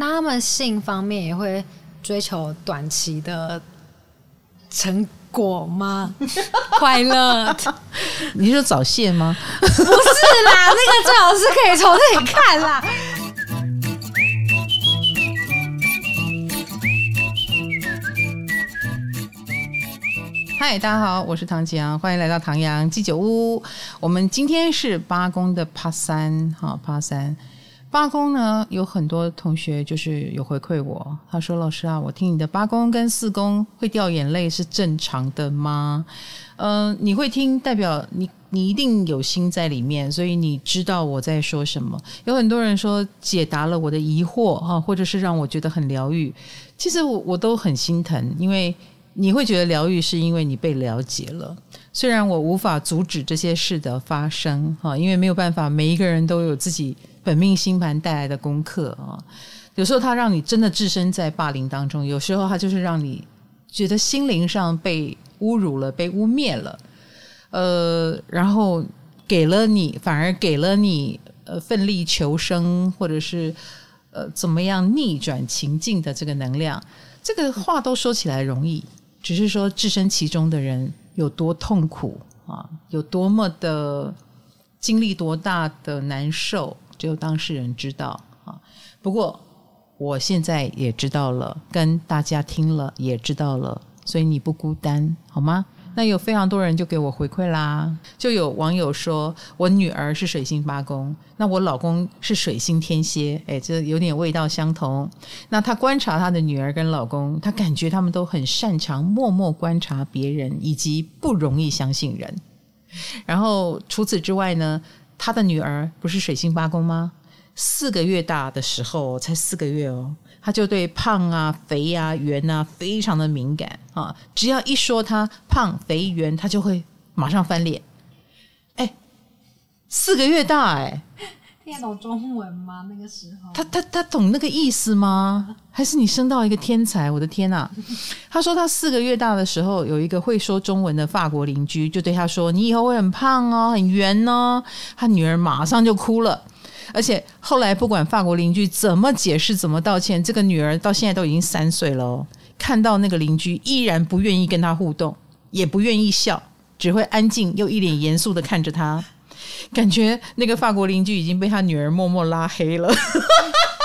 那他们性方面也会追求短期的成果吗？快乐？你说早泄吗？不是啦，那个最好是可以从这里看啦。嗨，大家好，我是唐吉阳，欢迎来到唐阳鸡酒屋。我们今天是八公的 Part 三，哈，Part 三。八宫呢，有很多同学就是有回馈我，他说：“老师啊，我听你的八宫跟四宫会掉眼泪是正常的吗？”嗯、你会听，代表你你一定有心在里面，所以你知道我在说什么。有很多人说解答了我的疑惑哈，或者是让我觉得很疗愈。其实我我都很心疼，因为你会觉得疗愈是因为你被了解了。虽然我无法阻止这些事的发生哈，因为没有办法，每一个人都有自己。本命星盘带来的功课啊，有时候它让你真的置身在霸凌当中，有时候它就是让你觉得心灵上被侮辱了、被污蔑了，呃，然后给了你，反而给了你呃奋力求生，或者是呃怎么样逆转情境的这个能量。这个话都说起来容易，只是说置身其中的人有多痛苦啊，有多么的经历多大的难受。只有当事人知道啊。不过我现在也知道了，跟大家听了也知道了，所以你不孤单，好吗？那有非常多人就给我回馈啦，就有网友说我女儿是水星八宫，那我老公是水星天蝎，哎，这有点味道相同。那他观察他的女儿跟老公，他感觉他们都很擅长默默观察别人，以及不容易相信人。然后除此之外呢？他的女儿不是水星八宫吗？四个月大的时候，才四个月哦，他就对胖啊、肥啊、圆啊非常的敏感啊。只要一说他胖、肥、圆，他就会马上翻脸。哎，四个月大哎。听得懂中文吗？那个时候，他他他懂那个意思吗？还是你生到一个天才？我的天呐！他说他四个月大的时候，有一个会说中文的法国邻居就对他说：“你以后会很胖哦，很圆哦。”他女儿马上就哭了，而且后来不管法国邻居怎么解释、怎么道歉，这个女儿到现在都已经三岁了哦，看到那个邻居依然不愿意跟她互动，也不愿意笑，只会安静又一脸严肃的看着他。感觉那个法国邻居已经被他女儿默默拉黑了，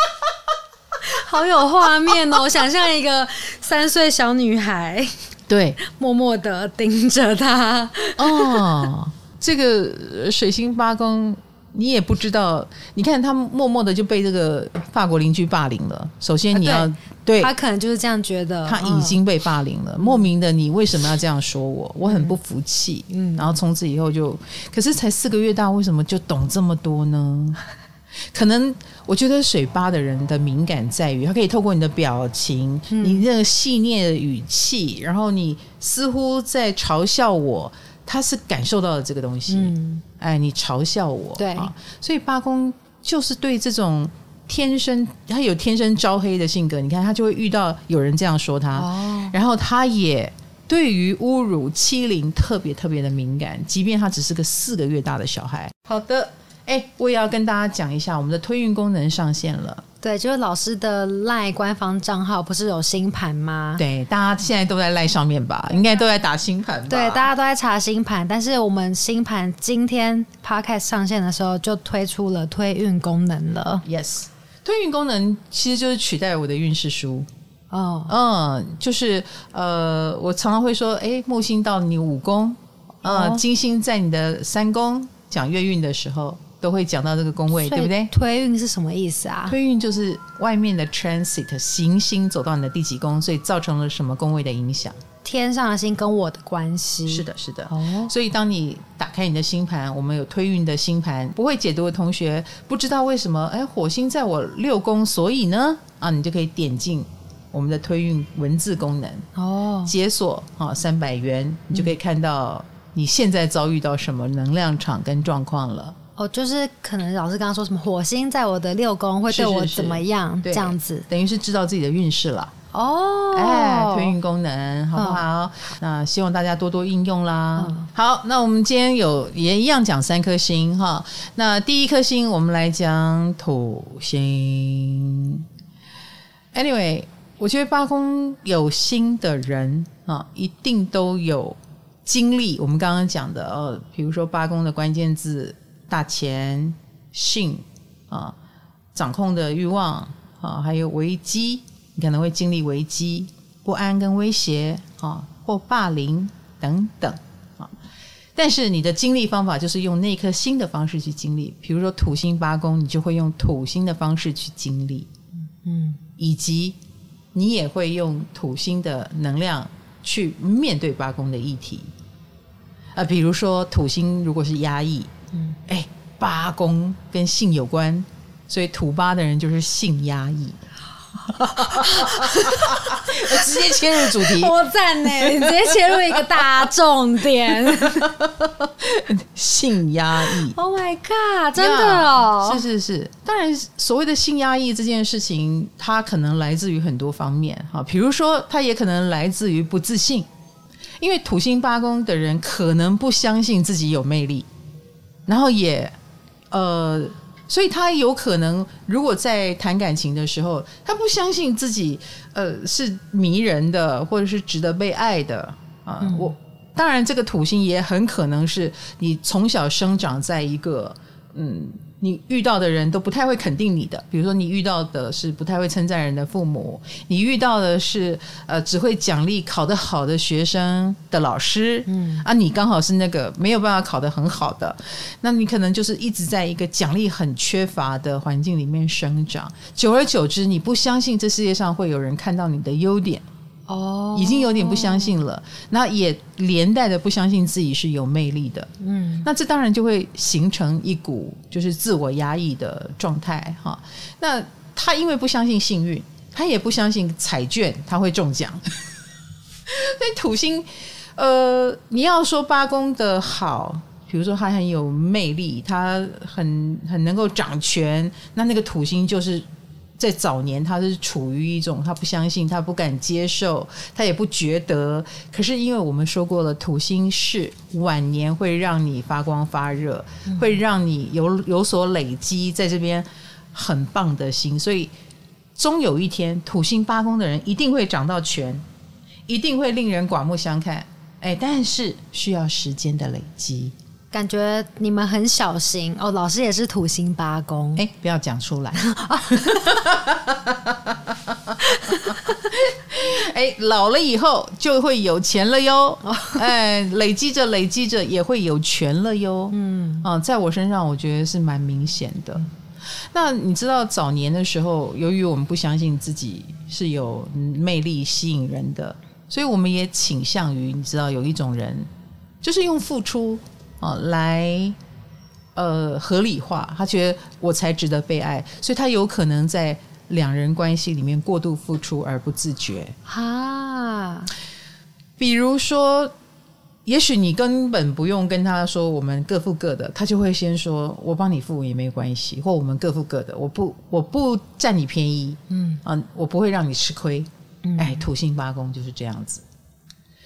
好有画面哦！想象一个三岁小女孩，对，默默的盯着他。哦，这个水星八宫。你也不知道，你看他默默的就被这个法国邻居霸凌了。首先你要、啊、对，对他可能就是这样觉得，他已经被霸凌了。嗯、莫名的，你为什么要这样说我？我很不服气。嗯，然后从此以后就，可是才四个月大，为什么就懂这么多呢？可能我觉得水吧的人的敏感在于，他可以透过你的表情，嗯、你那个细腻的语气，然后你似乎在嘲笑我。他是感受到了这个东西，嗯、哎，你嘲笑我，对，所以八公就是对这种天生他有天生招黑的性格，你看他就会遇到有人这样说他，哦、然后他也对于侮辱欺凌特别特别的敏感，即便他只是个四个月大的小孩。好的，哎，我也要跟大家讲一下，我们的推运功能上线了。对，就是老师的赖官方账号不是有星盘吗？对，大家现在都在赖上面吧？应该都在打星盘吧？对，大家都在查星盘。但是我们星盘今天 Podcast 上线的时候就推出了推运功能了。Yes，推运功能其实就是取代我的运势书。哦，嗯，就是呃，我常常会说，哎，木星到你五宫，呃，哦、金星在你的三宫，讲月运的时候。都会讲到这个宫位，对不对？推运是什么意思啊？推运就是外面的 transit 行星走到你的第几宫，所以造成了什么宫位的影响？天上的星跟我的关系？是的，是的。哦，所以当你打开你的星盘，我们有推运的星盘，不会解读的同学不知道为什么，哎，火星在我六宫，所以呢，啊，你就可以点进我们的推运文字功能哦，解锁啊三百元，你就可以看到你现在遭遇到什么能量场跟状况了。哦，就是可能老师刚刚说什么火星在我的六宫会对我怎么样？这样子等于是知道自己的运势了。哦，哎，推运功能好不好？哦、那希望大家多多应用啦。哦、好，那我们今天有也一样讲三颗星哈。那第一颗星我们来讲土星。Anyway，我觉得八宫有心的人啊，一定都有经历。我们刚刚讲的，呃，比如说八宫的关键字：大钱、性啊，掌控的欲望啊，还有危机，你可能会经历危机、不安跟威胁啊，或霸凌等等啊。但是你的经历方法就是用那颗星的方式去经历，比如说土星八宫，你就会用土星的方式去经历，嗯，以及你也会用土星的能量去面对八宫的议题，啊，比如说土星如果是压抑，嗯，哎，八宫跟性有关，所以土八的人就是性压抑。我直接切入主题，我赞呢！你直接切入一个大重点，性压抑。Oh my god！真的哦，yeah, 是是是。当然，所谓的性压抑这件事情，它可能来自于很多方面哈，比如说，它也可能来自于不自信，因为土星八宫的人可能不相信自己有魅力，然后也呃。所以他有可能，如果在谈感情的时候，他不相信自己，呃，是迷人的，或者是值得被爱的啊。嗯、我当然，这个土星也很可能是你从小生长在一个，嗯。你遇到的人都不太会肯定你的，比如说你遇到的是不太会称赞人的父母，你遇到的是呃只会奖励考得好的学生的老师，嗯啊，你刚好是那个没有办法考得很好的，那你可能就是一直在一个奖励很缺乏的环境里面生长，久而久之，你不相信这世界上会有人看到你的优点。哦，已经有点不相信了，那也连带的不相信自己是有魅力的。嗯，那这当然就会形成一股就是自我压抑的状态哈。那他因为不相信幸运，他也不相信彩券他会中奖。所以土星，呃，你要说八宫的好，比如说他很有魅力，他很很能够掌权，那那个土星就是。在早年，他是处于一种他不相信、他不敢接受、他也不觉得。可是，因为我们说过了，土星是晚年会让你发光发热，嗯、会让你有有所累积，在这边很棒的心，所以终有一天，土星八宫的人一定会掌到全，一定会令人刮目相看。哎，但是需要时间的累积。感觉你们很小心哦，老师也是土星八宫，哎，不要讲出来。哎，老了以后就会有钱了哟，哎，累积着累积着也会有权了哟。嗯，啊，在我身上我觉得是蛮明显的。那你知道早年的时候，由于我们不相信自己是有魅力吸引人的，所以我们也倾向于你知道有一种人，就是用付出。哦，来，呃，合理化，他觉得我才值得被爱，所以他有可能在两人关系里面过度付出而不自觉。哈，比如说，也许你根本不用跟他说我们各付各的，他就会先说我帮你付也没关系，或我们各付各的，我不我不占你便宜，嗯啊，我不会让你吃亏。嗯，哎，土星八宫就是这样子。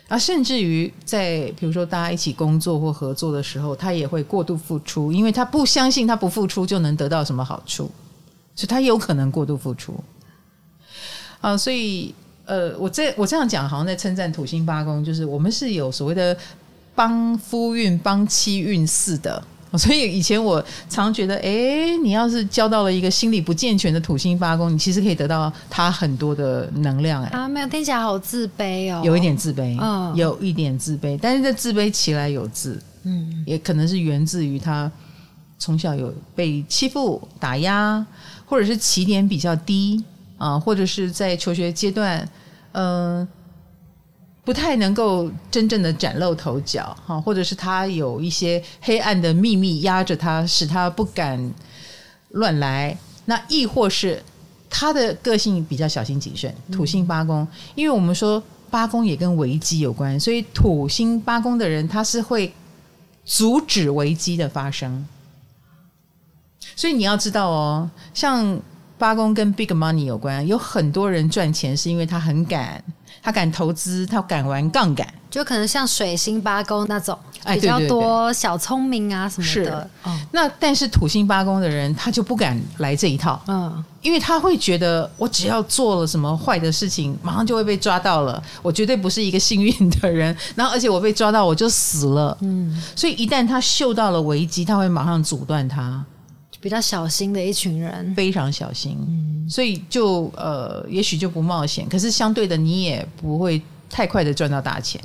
啊，甚至于在比如说大家一起工作或合作的时候，他也会过度付出，因为他不相信他不付出就能得到什么好处，所以他有可能过度付出。啊，所以呃，我这我这样讲好像在称赞土星八宫，就是我们是有所谓的帮夫运、帮妻运似的。所以以前我常觉得，哎，你要是交到了一个心理不健全的土星八宫，你其实可以得到他很多的能量。哎，啊，没有，听起来好自卑哦，有一点自卑，嗯，有一点自卑，但是这自卑起来有自，嗯，也可能是源自于他从小有被欺负、打压，或者是起点比较低啊，或者是在求学阶段，嗯、呃。不太能够真正的崭露头角，哈，或者是他有一些黑暗的秘密压着他，使他不敢乱来。那亦或是他的个性比较小心谨慎，土星八宫，因为我们说八宫也跟危机有关，所以土星八宫的人他是会阻止危机的发生。所以你要知道哦，像八宫跟 big money 有关，有很多人赚钱是因为他很敢。他敢投资，他敢玩杠杆，就可能像水星八宫那种，哎比较多小聪明啊什么是的。哦，那但是土星八宫的人，他就不敢来这一套，嗯，因为他会觉得我只要做了什么坏的事情，马上就会被抓到了，我绝对不是一个幸运的人。然后而且我被抓到我就死了，嗯，所以一旦他嗅到了危机，他会马上阻断他。比较小心的一群人。非常小心，所以就呃，也许就不冒险。可是相对的，你也不会太快的赚到大钱。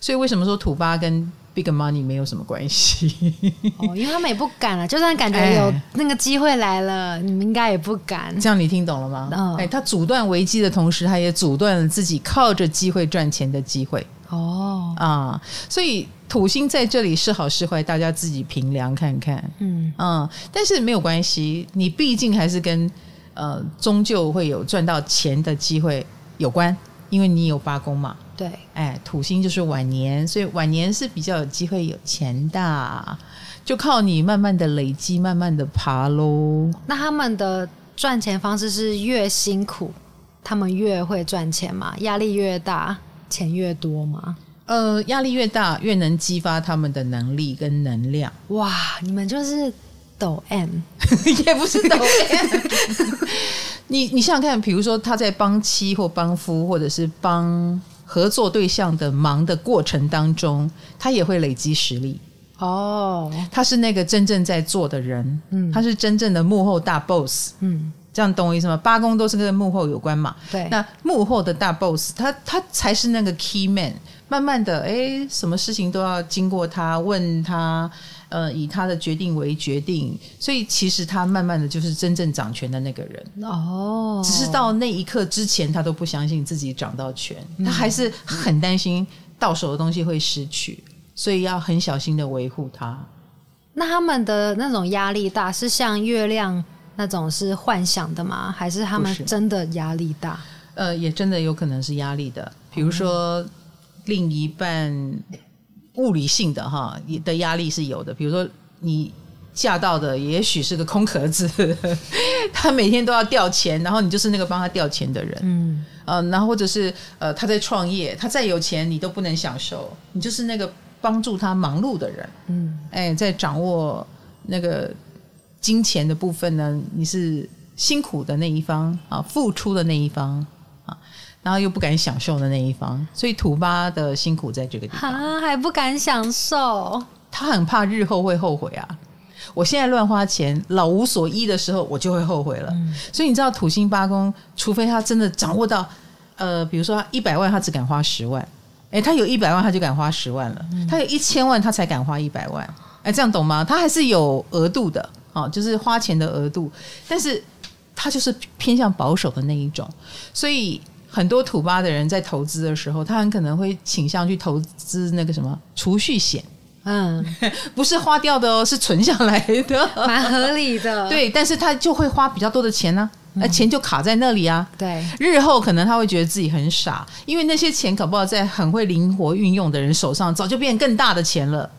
所以为什么说土巴跟 big money 没有什么关系？哦，因为他们也不敢啊，就算感觉有那个机会来了，哎、你们应该也不敢。这样你听懂了吗？嗯，哎，他阻断危机的同时，他也阻断了自己靠着机会赚钱的机会。哦，啊，所以土星在这里是好是坏，大家自己评量看看。嗯嗯，但是没有关系，你毕竟还是跟呃，终究会有赚到钱的机会有关，因为你有八宫嘛。对，哎，土星就是晚年，所以晚年是比较有机会有钱的，就靠你慢慢的累积，慢慢的爬喽。那他们的赚钱方式是越辛苦，他们越会赚钱吗？压力越大，钱越多吗？呃，压力越大，越能激发他们的能力跟能量。哇，你们就是抖 M，也不是抖 M。你你想想看，比如说他在帮妻或帮夫，或者是帮合作对象的忙的过程当中，他也会累积实力。哦，他是那个真正在做的人，嗯他是真正的幕后大 boss。嗯，这样懂我意思吗？八公都是跟幕后有关嘛。对，那幕后的大 boss，他他才是那个 key man。慢慢的，哎，什么事情都要经过他问他，呃，以他的决定为决定。所以其实他慢慢的就是真正掌权的那个人。哦，只是到那一刻之前，他都不相信自己掌到权，他还是很担心到手的东西会失去，所以要很小心的维护他。那他们的那种压力大，是像月亮那种是幻想的吗？还是他们真的压力大？呃，也真的有可能是压力的，比如说另一半物理性的哈的压力是有的，比如说你嫁到的也许是个空壳子，他每天都要掉钱，然后你就是那个帮他掉钱的人，嗯，呃，然后或者是呃他在创业，他再有钱你都不能享受，你就是那个帮助他忙碌的人，嗯，哎，在掌握那个金钱的部分呢，你是辛苦的那一方啊，付出的那一方啊。然后又不敢享受的那一方，所以土八的辛苦在这个地方啊，还不敢享受，他很怕日后会后悔啊。我现在乱花钱，老无所依的时候，我就会后悔了。嗯、所以你知道土星八宫，除非他真的掌握到，呃，比如说他一百万，他只敢花十万。诶，他有一百万，他就敢花十万了。嗯、他有一千万，他才敢花一百万。诶，这样懂吗？他还是有额度的，哦，就是花钱的额度。但是他就是偏向保守的那一种，所以。很多土巴的人在投资的时候，他很可能会倾向去投资那个什么储蓄险，嗯，不是花掉的哦，是存下来的，蛮合理的。对，但是他就会花比较多的钱呢、啊，那、嗯、钱就卡在那里啊。对，日后可能他会觉得自己很傻，因为那些钱搞不好在很会灵活运用的人手上，早就变更大的钱了。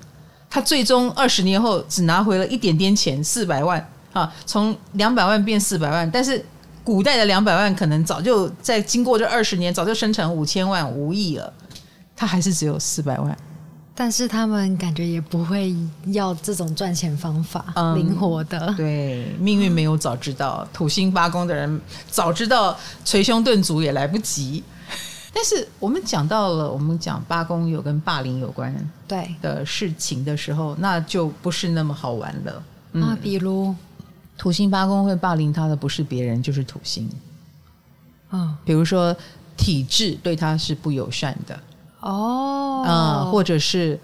他最终二十年后只拿回了一点点钱，四百万啊，从两百万变四百万，但是。古代的两百万可能早就在经过这二十年，早就生成五千万、五亿了，他还是只有四百万。但是他们感觉也不会要这种赚钱方法，嗯、灵活的。对，命运没有早知道，嗯、土星八宫的人早知道捶胸顿足也来不及。但是我们讲到了，我们讲八宫有跟霸凌有关对。的事情的时候，那就不是那么好玩了。嗯、啊，比如。土星八宫会霸凌他的不是别人，就是土星。嗯，比如说体制对他是不友善的。哦，啊、嗯，或者是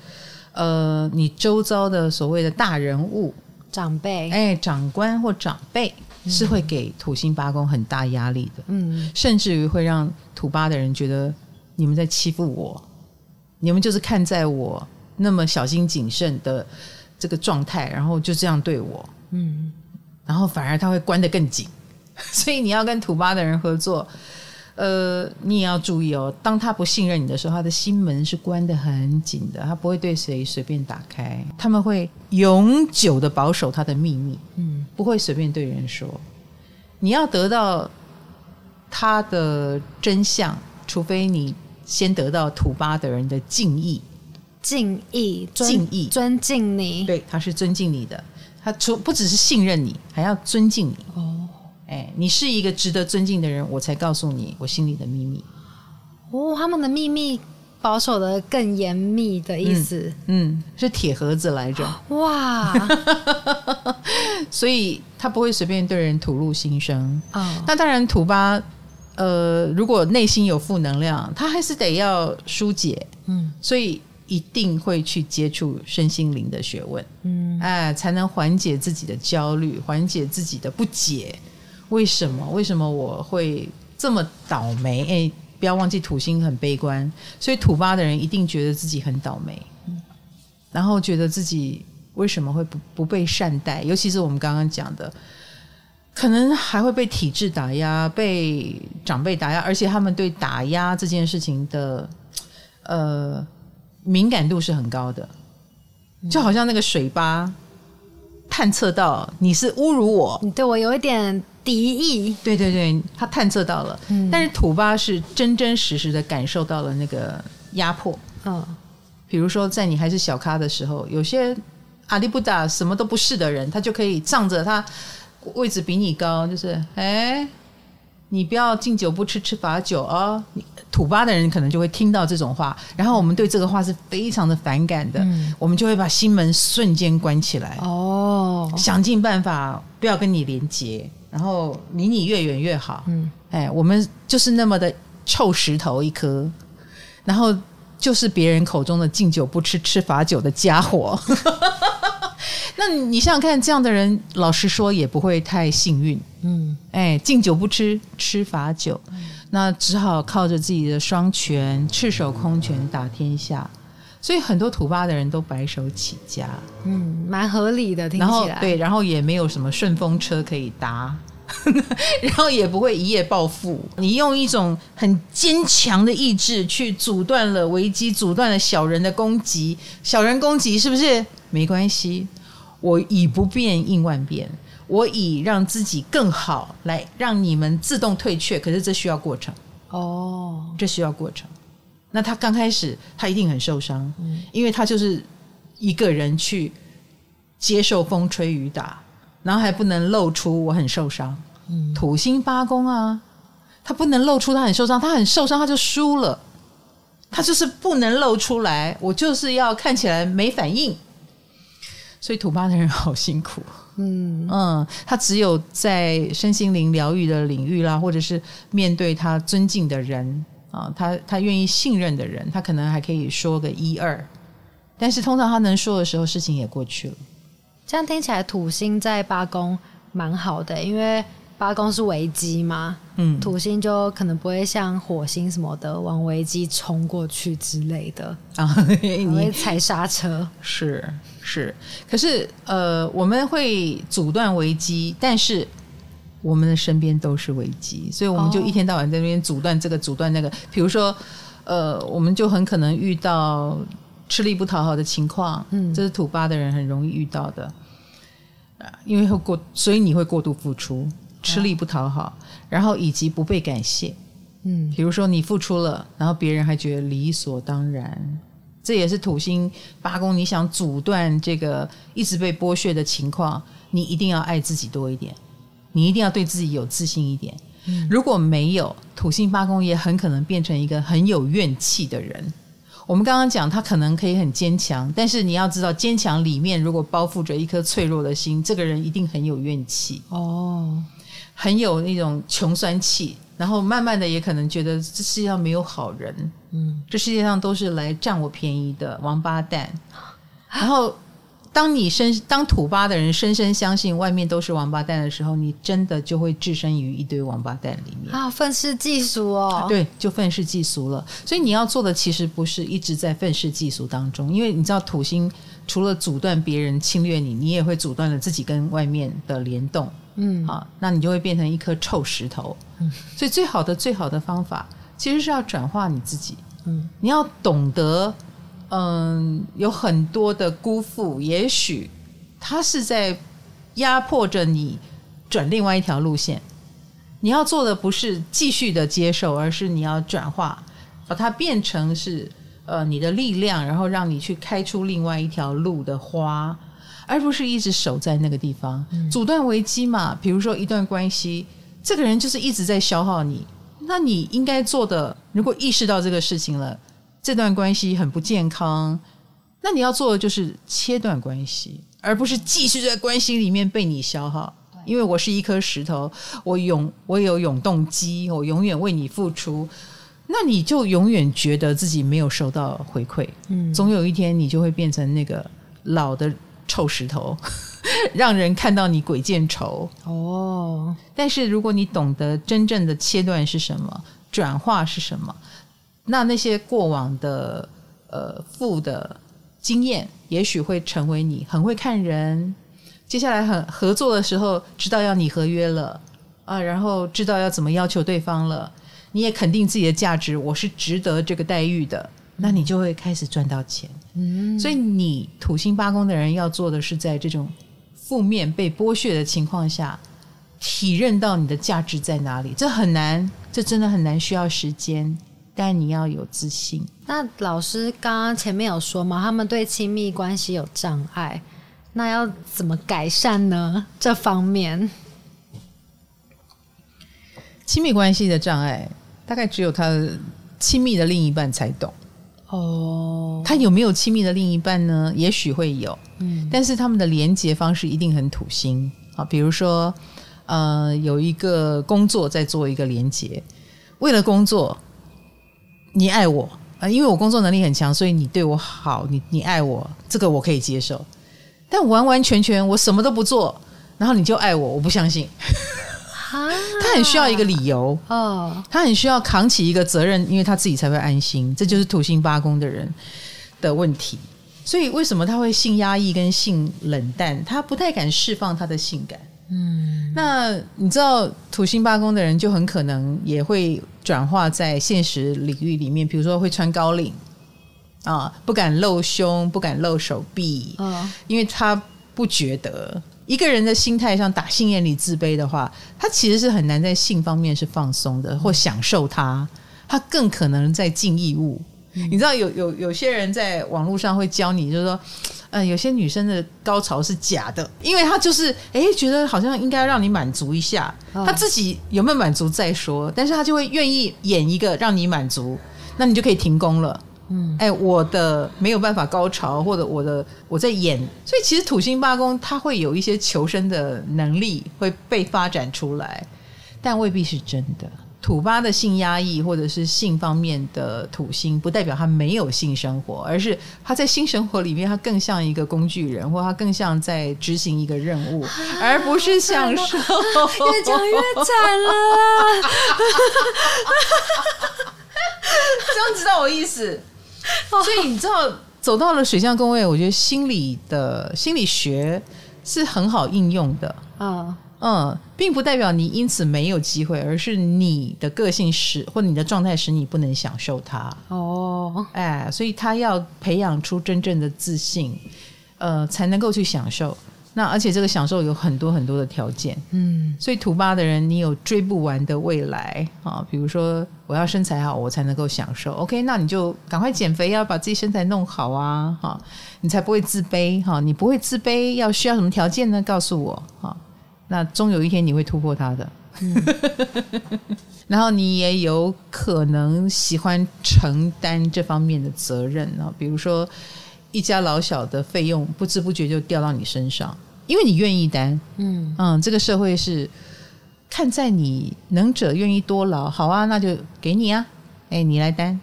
呃，你周遭的所谓的大人物、长辈，哎，长官或长辈是会给土星八宫很大压力的，嗯，甚至于会让土八的人觉得你们在欺负我，你们就是看在我那么小心谨慎的这个状态，然后就这样对我，嗯。然后反而他会关得更紧，所以你要跟土八的人合作，呃，你也要注意哦。当他不信任你的时候，他的心门是关得很紧的，他不会对谁随便打开。他们会永久的保守他的秘密，嗯，不会随便对人说。你要得到他的真相，除非你先得到土巴的人的敬意。敬意，敬意，尊敬你。对，他是尊敬你的。他除不只是信任你，还要尊敬你。哦，哎，你是一个值得尊敬的人，我才告诉你我心里的秘密。哦，他们的秘密保守的更严密的意思。嗯，嗯，是铁盒子来着。哇，所以他不会随便对人吐露心声。哦，那当然，土巴，呃，如果内心有负能量，他还是得要疏解。嗯，所以。一定会去接触身心灵的学问，嗯，哎，才能缓解自己的焦虑，缓解自己的不解。为什么？为什么我会这么倒霉？哎，不要忘记土星很悲观，所以土八的人一定觉得自己很倒霉，嗯，然后觉得自己为什么会不不被善待？尤其是我们刚刚讲的，可能还会被体制打压，被长辈打压，而且他们对打压这件事情的，呃。敏感度是很高的，就好像那个水八探测到你是侮辱我，你对我有一点敌意。对对对，他探测到了，嗯，但是土巴是真真实实的感受到了那个压迫。嗯，比如说在你还是小咖的时候，有些阿里不达什么都不是的人，他就可以仗着他位置比你高，就是哎，你不要敬酒不吃吃罚酒啊。哦土巴的人可能就会听到这种话，然后我们对这个话是非常的反感的，嗯、我们就会把心门瞬间关起来，哦，想尽办法不要跟你连接，然后离你越远越好。嗯，哎，我们就是那么的臭石头一颗，然后就是别人口中的敬酒不吃吃罚酒的家伙。那你想想看，这样的人，老实说也不会太幸运。嗯，哎，敬酒不吃吃罚酒。那只好靠着自己的双拳，赤手空拳打天下，所以很多土巴的人都白手起家，嗯，蛮合理的，听起来。然后对，然后也没有什么顺风车可以搭，然后也不会一夜暴富。你用一种很坚强的意志去阻断了危机，阻断了小人的攻击。小人攻击是不是？没关系，我以不变应万变。我以让自己更好来让你们自动退却，可是这需要过程哦，这需要过程。那他刚开始他一定很受伤，嗯，因为他就是一个人去接受风吹雨打，然后还不能露出我很受伤。嗯，土星八宫啊，他不能露出他很受伤，他很受伤他就输了，他就是不能露出来，我就是要看起来没反应。所以土八的人好辛苦。嗯嗯，他只有在身心灵疗愈的领域啦，或者是面对他尊敬的人啊，他他愿意信任的人，他可能还可以说个一二。但是通常他能说的时候，事情也过去了。这样听起来，土星在八宫蛮好的，因为八宫是危机嘛。嗯，土星就可能不会像火星什么的往危机冲过去之类的啊，你会踩刹车。是。是，可是呃，我们会阻断危机，但是我们的身边都是危机，所以我们就一天到晚在那边阻断这个，阻断那个。比如说，呃，我们就很可能遇到吃力不讨好的情况，嗯，这是土八的人很容易遇到的，因为会过，所以你会过度付出，吃力不讨好，然后以及不被感谢，嗯，比如说你付出了，然后别人还觉得理所当然。这也是土星八宫，你想阻断这个一直被剥削的情况，你一定要爱自己多一点，你一定要对自己有自信一点。嗯、如果没有土星八宫，也很可能变成一个很有怨气的人。我们刚刚讲他可能可以很坚强，但是你要知道，坚强里面如果包覆着一颗脆弱的心，这个人一定很有怨气哦，很有那种穷酸气。然后慢慢的也可能觉得这世界上没有好人，嗯，这世界上都是来占我便宜的王八蛋。然后当你深当土八的人深深相信外面都是王八蛋的时候，你真的就会置身于一堆王八蛋里面啊，愤世嫉俗哦，对，就愤世嫉俗了。所以你要做的其实不是一直在愤世嫉俗当中，因为你知道土星除了阻断别人侵略你，你也会阻断了自己跟外面的联动。嗯，好，那你就会变成一颗臭石头。嗯，所以最好的最好的方法，其实是要转化你自己。嗯，你要懂得，嗯，有很多的辜负，也许他是在压迫着你转另外一条路线。你要做的不是继续的接受，而是你要转化，把它变成是呃你的力量，然后让你去开出另外一条路的花，而不是一直守在那个地方。嗯、阻断危机嘛，比如说一段关系，这个人就是一直在消耗你，那你应该做的，如果意识到这个事情了，这段关系很不健康，那你要做的就是切断关系，而不是继续在关系里面被你消耗。因为我是一颗石头，我永我有永动机，我永远为你付出，那你就永远觉得自己没有收到回馈，嗯，总有一天你就会变成那个老的臭石头，让人看到你鬼见愁哦。但是如果你懂得真正的切断是什么，转化是什么，那那些过往的呃负的经验，也许会成为你很会看人。接下来很合作的时候，知道要拟合约了啊，然后知道要怎么要求对方了，你也肯定自己的价值，我是值得这个待遇的，那你就会开始赚到钱。嗯，所以你土星八宫的人要做的是，在这种负面被剥削的情况下，体认到你的价值在哪里。这很难，这真的很难，需要时间，但你要有自信。那老师刚刚前面有说嘛，他们对亲密关系有障碍。那要怎么改善呢？这方面，亲密关系的障碍，大概只有他亲密的另一半才懂。哦，他有没有亲密的另一半呢？也许会有，嗯，但是他们的连接方式一定很土星啊。比如说，呃，有一个工作在做一个连接，为了工作，你爱我啊，因为我工作能力很强，所以你对我好，你你爱我，这个我可以接受。但完完全全我什么都不做，然后你就爱我，我不相信。他很需要一个理由，哦，他很需要扛起一个责任，因为他自己才会安心。这就是土星八宫的人的问题。所以为什么他会性压抑跟性冷淡？他不太敢释放他的性感。嗯，那你知道土星八宫的人就很可能也会转化在现实领域里面，比如说会穿高领。啊，不敢露胸，不敢露手臂，嗯，因为他不觉得一个人的心态上打心眼里自卑的话，他其实是很难在性方面是放松的或享受它，他更可能在尽义务。嗯、你知道有有有些人在网络上会教你，就是说，呃，有些女生的高潮是假的，因为她就是哎觉得好像应该让你满足一下，她自己有没有满足再说，但是她就会愿意演一个让你满足，那你就可以停工了。嗯，哎，我的没有办法高潮，或者我的我在演，所以其实土星八宫它会有一些求生的能力会被发展出来，但未必是真的。土八的性压抑或者是性方面的土星，不代表他没有性生活，而是他在性生活里面，他更像一个工具人，或他更像在执行一个任务，而不是享受。越讲越惨了，这样知道我意思？所以你知道，走到了水象宫位，我觉得心理的心理学是很好应用的。嗯嗯，并不代表你因此没有机会，而是你的个性使或你的状态使你不能享受它。哦，哎，所以他要培养出真正的自信，呃，才能够去享受。那而且这个享受有很多很多的条件，嗯，所以土八的人，你有追不完的未来啊。比如说，我要身材好，我才能够享受。OK，那你就赶快减肥，要把自己身材弄好啊，哈，你才不会自卑哈。你不会自卑，要需要什么条件呢？告诉我哈。那终有一天你会突破它的。嗯、然后你也有可能喜欢承担这方面的责任啊，比如说。一家老小的费用不知不觉就掉到你身上，因为你愿意担。嗯嗯，这个社会是看在你能者愿意多劳，好啊，那就给你啊，哎，你来担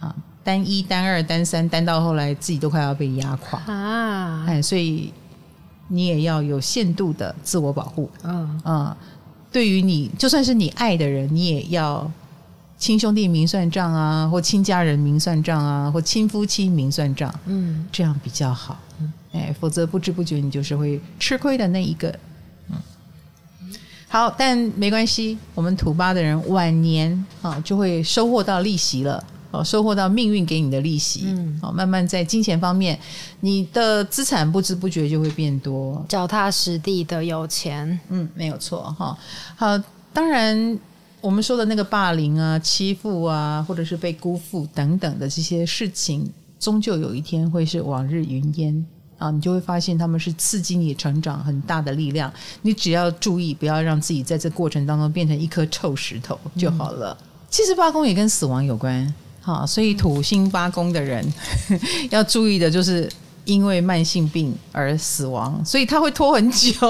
啊，单一、单二、单三，担到后来自己都快要被压垮啊！哎，所以你也要有限度的自我保护。嗯。嗯，对于你，就算是你爱的人，你也要。亲兄弟明算账啊，或亲家人明算账啊，或亲夫妻明算账，嗯，这样比较好，嗯，哎，否则不知不觉你就是会吃亏的那一个，嗯，好，但没关系，我们土八的人晚年啊就会收获到利息了，哦，收获到命运给你的利息，嗯，哦，慢慢在金钱方面，你的资产不知不觉就会变多，脚踏实地的有钱，嗯，没有错哈，好，当然。我们说的那个霸凌啊、欺负啊，或者是被辜负等等的这些事情，终究有一天会是往日云烟啊！你就会发现他们是刺激你成长很大的力量。你只要注意，不要让自己在这过程当中变成一颗臭石头就好了。嗯、其实八宫也跟死亡有关，哈，所以土星八宫的人要注意的就是因为慢性病而死亡，所以他会拖很久。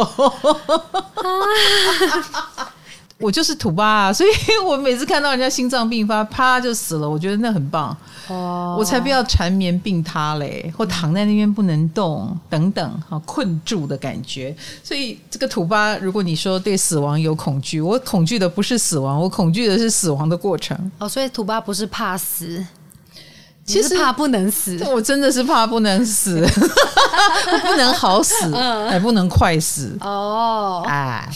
我就是土八啊，所以我每次看到人家心脏病发，啪就死了，我觉得那很棒。哦，我才不要缠绵病榻嘞，或躺在那边不能动等等，哈困住的感觉。所以这个土巴，如果你说对死亡有恐惧，我恐惧的不是死亡，我恐惧的是死亡的过程。哦，所以土巴不是怕死，其实怕不能死。我真的是怕不能死，不能好死，还不能快死。哦，哎。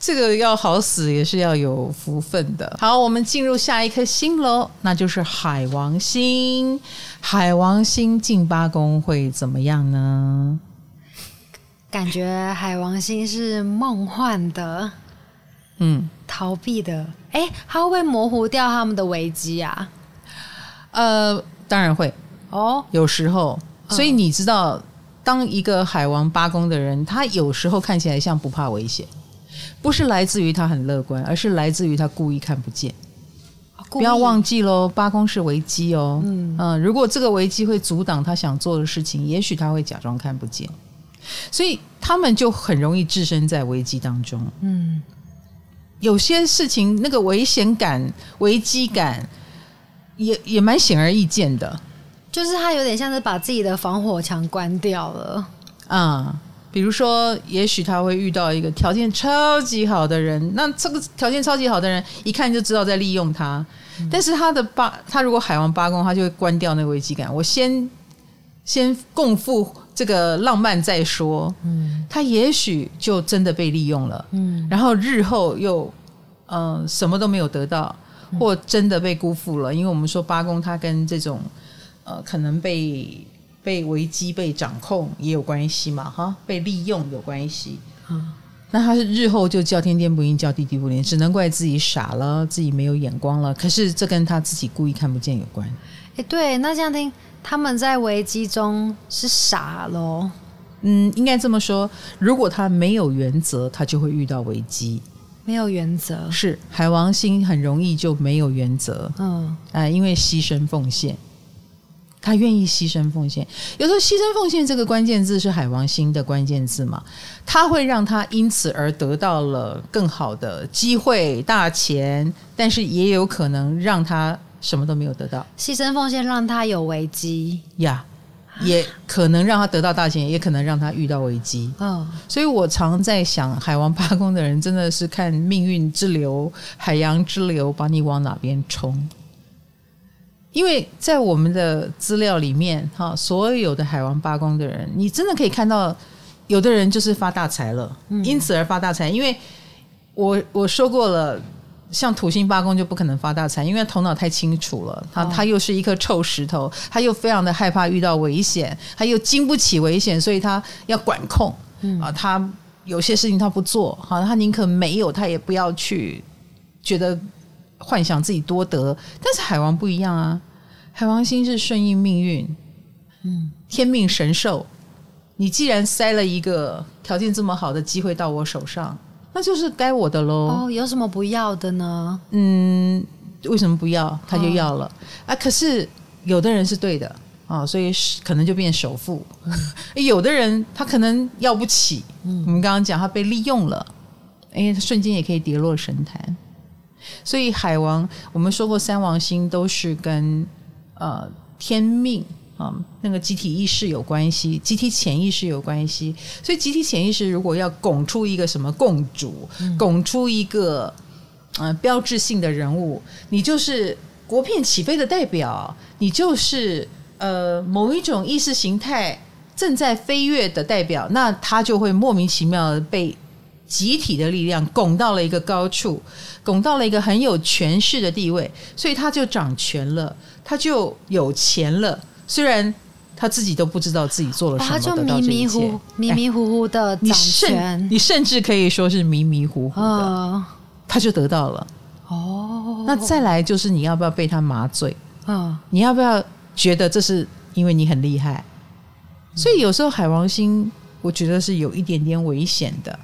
这个要好死也是要有福分的。好，我们进入下一颗星喽，那就是海王星。海王星进八宫会怎么样呢？感觉海王星是梦幻的，嗯，逃避的。哎，它会不会模糊掉他们的危机啊？呃，当然会哦。有时候，所以你知道，当一个海王八宫的人，他有时候看起来像不怕危险。不是来自于他很乐观，而是来自于他故意看不见。不要忘记喽，八公是危机哦。嗯嗯，如果这个危机会阻挡他想做的事情，也许他会假装看不见。所以他们就很容易置身在危机当中。嗯，有些事情那个危险感、危机感也也蛮显而易见的，就是他有点像是把自己的防火墙关掉了。啊、嗯。比如说，也许他会遇到一个条件超级好的人，那这个条件超级好的人一看就知道在利用他。嗯、但是他的八，他如果海王八宫，他就会关掉那个危机感。我先先共赴这个浪漫再说。嗯，他也许就真的被利用了。嗯，然后日后又嗯、呃、什么都没有得到，或真的被辜负了。因为我们说八宫，他跟这种呃可能被。被危机被掌控也有关系嘛？哈，被利用有关系。嗯，那他是日后就叫天天不应，叫地地不灵，只能怪自己傻了，自己没有眼光了。可是这跟他自己故意看不见有关。哎，对，那这样听，他们在危机中是傻喽？嗯，应该这么说。如果他没有原则，他就会遇到危机。没有原则是海王星很容易就没有原则。嗯，啊、呃，因为牺牲奉献。他愿意牺牲奉献，有时候牺牲奉献这个关键字是海王星的关键字嘛？他会让他因此而得到了更好的机会、大钱，但是也有可能让他什么都没有得到。牺牲奉献让他有危机呀，yeah, 也可能让他得到大钱，也可能让他遇到危机。嗯，所以我常在想，海王八宫的人真的是看命运之流、海洋之流，把你往哪边冲。因为在我们的资料里面，哈，所有的海王八宫的人，你真的可以看到，有的人就是发大财了，因此而发大财。因为我我说过了，像土星八宫就不可能发大财，因为头脑太清楚了，他他又是一颗臭石头，他又非常的害怕遇到危险，他又经不起危险，所以他要管控嗯啊，他有些事情他不做，好，他宁可没有，他也不要去觉得。幻想自己多得，但是海王不一样啊！海王星是顺应命运，嗯，天命神授。你既然塞了一个条件这么好的机会到我手上，那就是该我的喽。哦，有什么不要的呢？嗯，为什么不要？他就要了、哦、啊！可是有的人是对的啊、哦，所以可能就变首富。嗯、有的人他可能要不起。嗯，我们刚刚讲他被利用了，哎，他瞬间也可以跌落神坛。所以海王，我们说过三王星都是跟呃天命啊、呃、那个集体意识有关系，集体潜意识有关系。所以集体潜意识如果要拱出一个什么共主，嗯、拱出一个呃标志性的人物，你就是国片起飞的代表，你就是呃某一种意识形态正在飞跃的代表，那他就会莫名其妙的被。集体的力量拱到了一个高处，拱到了一个很有权势的地位，所以他就掌权了，他就有钱了。虽然他自己都不知道自己做了什么，他就迷迷糊迷迷糊糊的掌权，你甚至可以说是迷迷糊糊的，他就得到了。哦那再来就是你要不要被他麻醉？嗯，你要不要觉得这是因为你很厉害？所以有时候海王星，我觉得是有一点点危险的。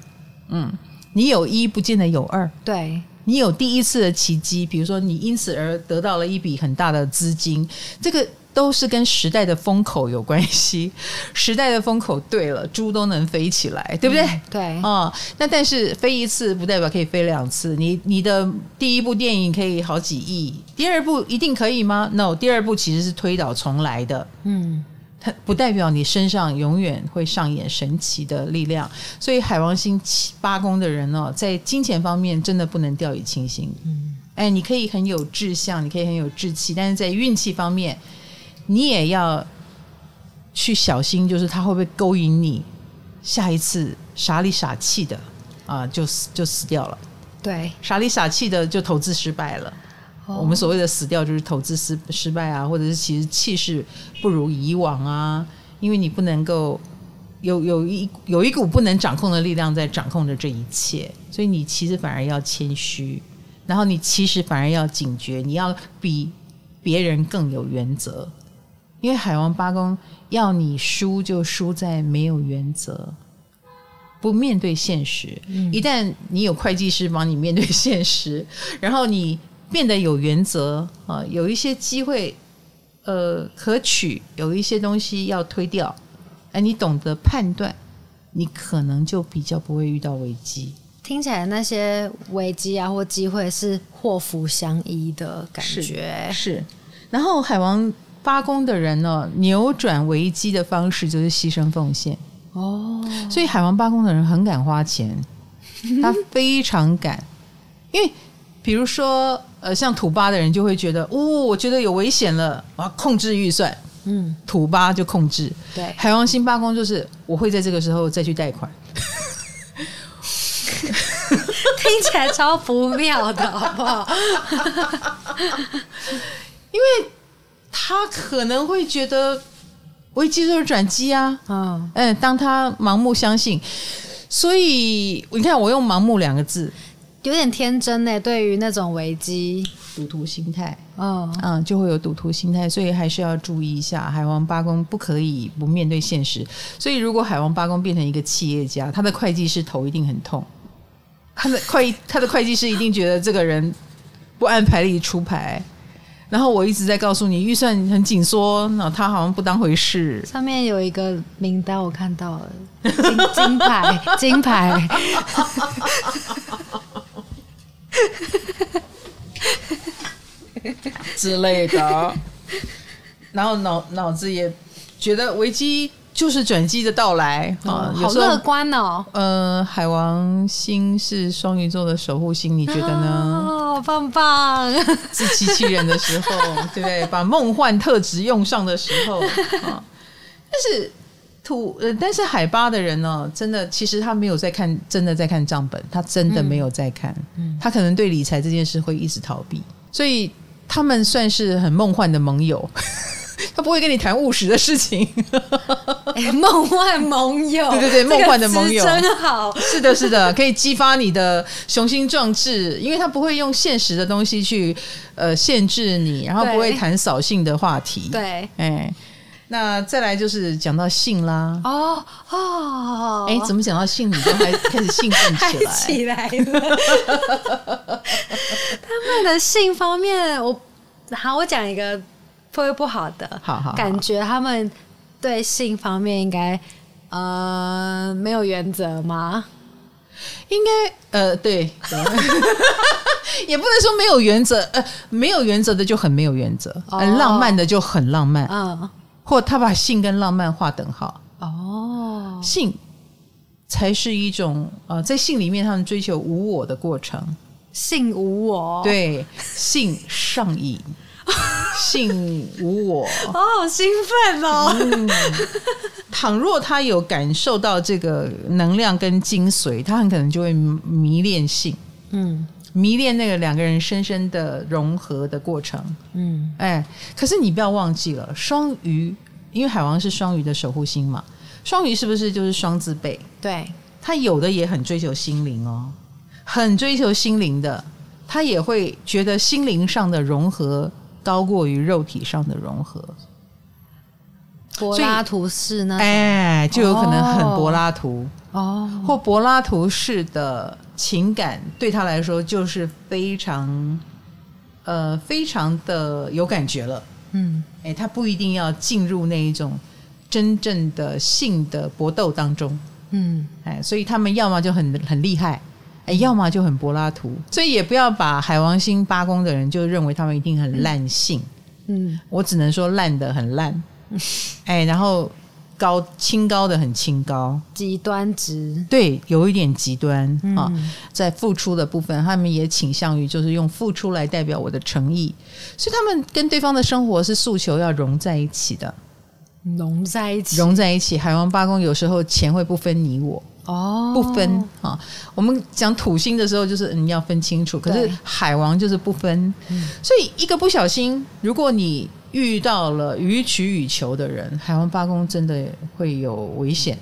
嗯，你有一不见得有二。对，你有第一次的奇迹，比如说你因此而得到了一笔很大的资金，这个。都是跟时代的风口有关系，时代的风口对了，猪都能飞起来，对不对？嗯、对，啊、哦，那但是飞一次不代表可以飞两次。你你的第一部电影可以好几亿，第二部一定可以吗？No，第二部其实是推倒重来的。嗯，它不代表你身上永远会上演神奇的力量。所以海王星七八宫的人哦，在金钱方面真的不能掉以轻心。嗯，哎，你可以很有志向，你可以很有志气，但是在运气方面。你也要去小心，就是他会不会勾引你，下一次傻里傻气的啊，就死就死掉了。对，傻里傻气的就投资失败了。Oh. 我们所谓的死掉，就是投资失失败啊，或者是其实气势不如以往啊，因为你不能够有有一有一股不能掌控的力量在掌控着这一切，所以你其实反而要谦虚，然后你其实反而要警觉，你要比别人更有原则。因为海王八公要你输，就输在没有原则，不面对现实。嗯、一旦你有会计师帮你面对现实，然后你变得有原则啊，有一些机会呃可取，有一些东西要推掉，哎，你懂得判断，你可能就比较不会遇到危机。听起来那些危机啊或机会是祸福相依的感觉，是，是。然后海王。八宫的人呢，扭转危机的方式就是牺牲奉献哦，所以海王八宫的人很敢花钱，他非常敢，因为比如说呃，像土八的人就会觉得，哦，我觉得有危险了，我要控制预算，嗯，土八就控制，对，海王星八宫就是我会在这个时候再去贷款，听起来超不妙的，好不好？因为。他可能会觉得危机就是转机啊，嗯，嗯，当他盲目相信，所以你看我用“盲目”两个字，有点天真呢。对于那种危机，赌徒心态，嗯嗯，就会有赌徒心态，所以还是要注意一下。海王八公不可以不面对现实，所以如果海王八公变成一个企业家，他的会计师头一定很痛，他的会他的会计师一定觉得这个人不按牌理出牌。然后我一直在告诉你，预算很紧缩，那他好像不当回事。上面有一个名单，我看到了，金金牌，金牌 之类的。然后脑脑子也觉得危机就是转机的到来啊，好乐观哦。呃，海王星是双鱼座的守护星，你觉得呢？哦棒棒！自欺欺人的时候，对不对？把梦幻特质用上的时候啊，但是土呃，但是海巴的人呢，真的其实他没有在看，真的在看账本，他真的没有在看，嗯，他可能对理财这件事会一直逃避，所以他们算是很梦幻的盟友。他不会跟你谈务实的事情，哎，梦幻盟友，对对对，梦幻的盟友真好，是的，是的，可以激发你的雄心壮志，因为他不会用现实的东西去呃限制你，然后不会谈扫兴的话题，对，哎，那再来就是讲到性啦，哦哦，哎，怎么讲到性你都还开始兴奋起来起来了？他们的性方面，我好，我讲一个。会不会不好的？好好好，感觉他们对性方面应该呃没有原则吗？应该呃对，对 也不能说没有原则，呃没有原则的就很没有原则，哦、浪漫的就很浪漫，嗯，或他把性跟浪漫划等号。哦，性才是一种呃在性里面他们追求无我的过程，性无我，对，性上瘾。性无我，哦，好兴奋哦！嗯，倘若他有感受到这个能量跟精髓，他很可能就会迷恋性，嗯，迷恋那个两个人深深的融合的过程，嗯，哎，可是你不要忘记了，双鱼，因为海王是双鱼的守护星嘛，双鱼是不是就是双字辈？对，他有的也很追求心灵哦，很追求心灵的。他也会觉得心灵上的融合高过于肉体上的融合。柏拉图式呢？哎，就有可能很柏拉图哦，或柏拉图式的情感对他来说就是非常呃非常的有感觉了。嗯，哎，他不一定要进入那一种真正的性的搏斗当中。嗯，哎，所以他们要么就很很厉害，哎，要么就很柏拉图。所以也不要把海王星八宫的人就认为他们一定很烂性。嗯，我只能说烂的很烂。哎，然后高清高的很清高，极端值，对，有一点极端、嗯、啊。在付出的部分，他们也倾向于就是用付出来代表我的诚意，所以他们跟对方的生活是诉求要融在一起的，融在一起，融在一起。海王八宫有时候钱会不分你我哦，不分啊。我们讲土星的时候，就是你要分清楚，可是海王就是不分，所以一个不小心，如果你。遇到了予取予求的人，海王八宫真的会有危险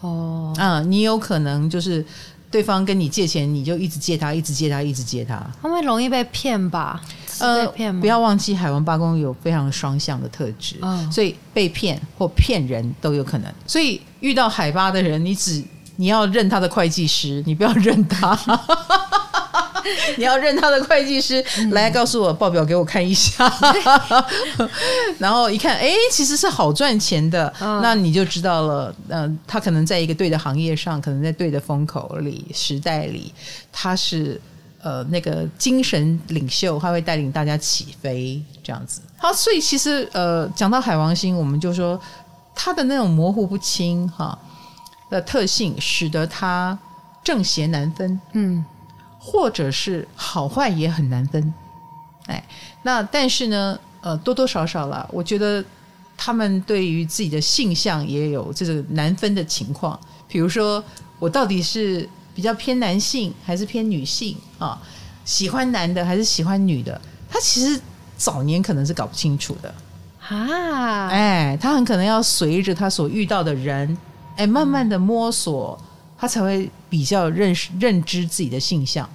哦。啊，你有可能就是对方跟你借钱，你就一直借他，一直借他，一直借他，他们容易被骗吧？呃，不要忘记海王八宫有非常双向的特质，哦，所以被骗或骗人都有可能。所以遇到海八的人，你只你要认他的会计师，你不要认他。你要认他的会计师、嗯、来告诉我报表给我看一下，然后一看，哎，其实是好赚钱的，嗯、那你就知道了。嗯、呃，他可能在一个对的行业上，可能在对的风口里、时代里，他是呃那个精神领袖，他会带领大家起飞这样子。好，所以其实呃讲到海王星，我们就说他的那种模糊不清哈的特性，使得他正邪难分。嗯。或者是好坏也很难分，哎，那但是呢，呃，多多少少啦，我觉得他们对于自己的性向也有这个难分的情况。比如说，我到底是比较偏男性还是偏女性啊？喜欢男的还是喜欢女的？他其实早年可能是搞不清楚的啊，哎，他很可能要随着他所遇到的人，哎，慢慢的摸索。嗯他才会比较认识认知自己的性向，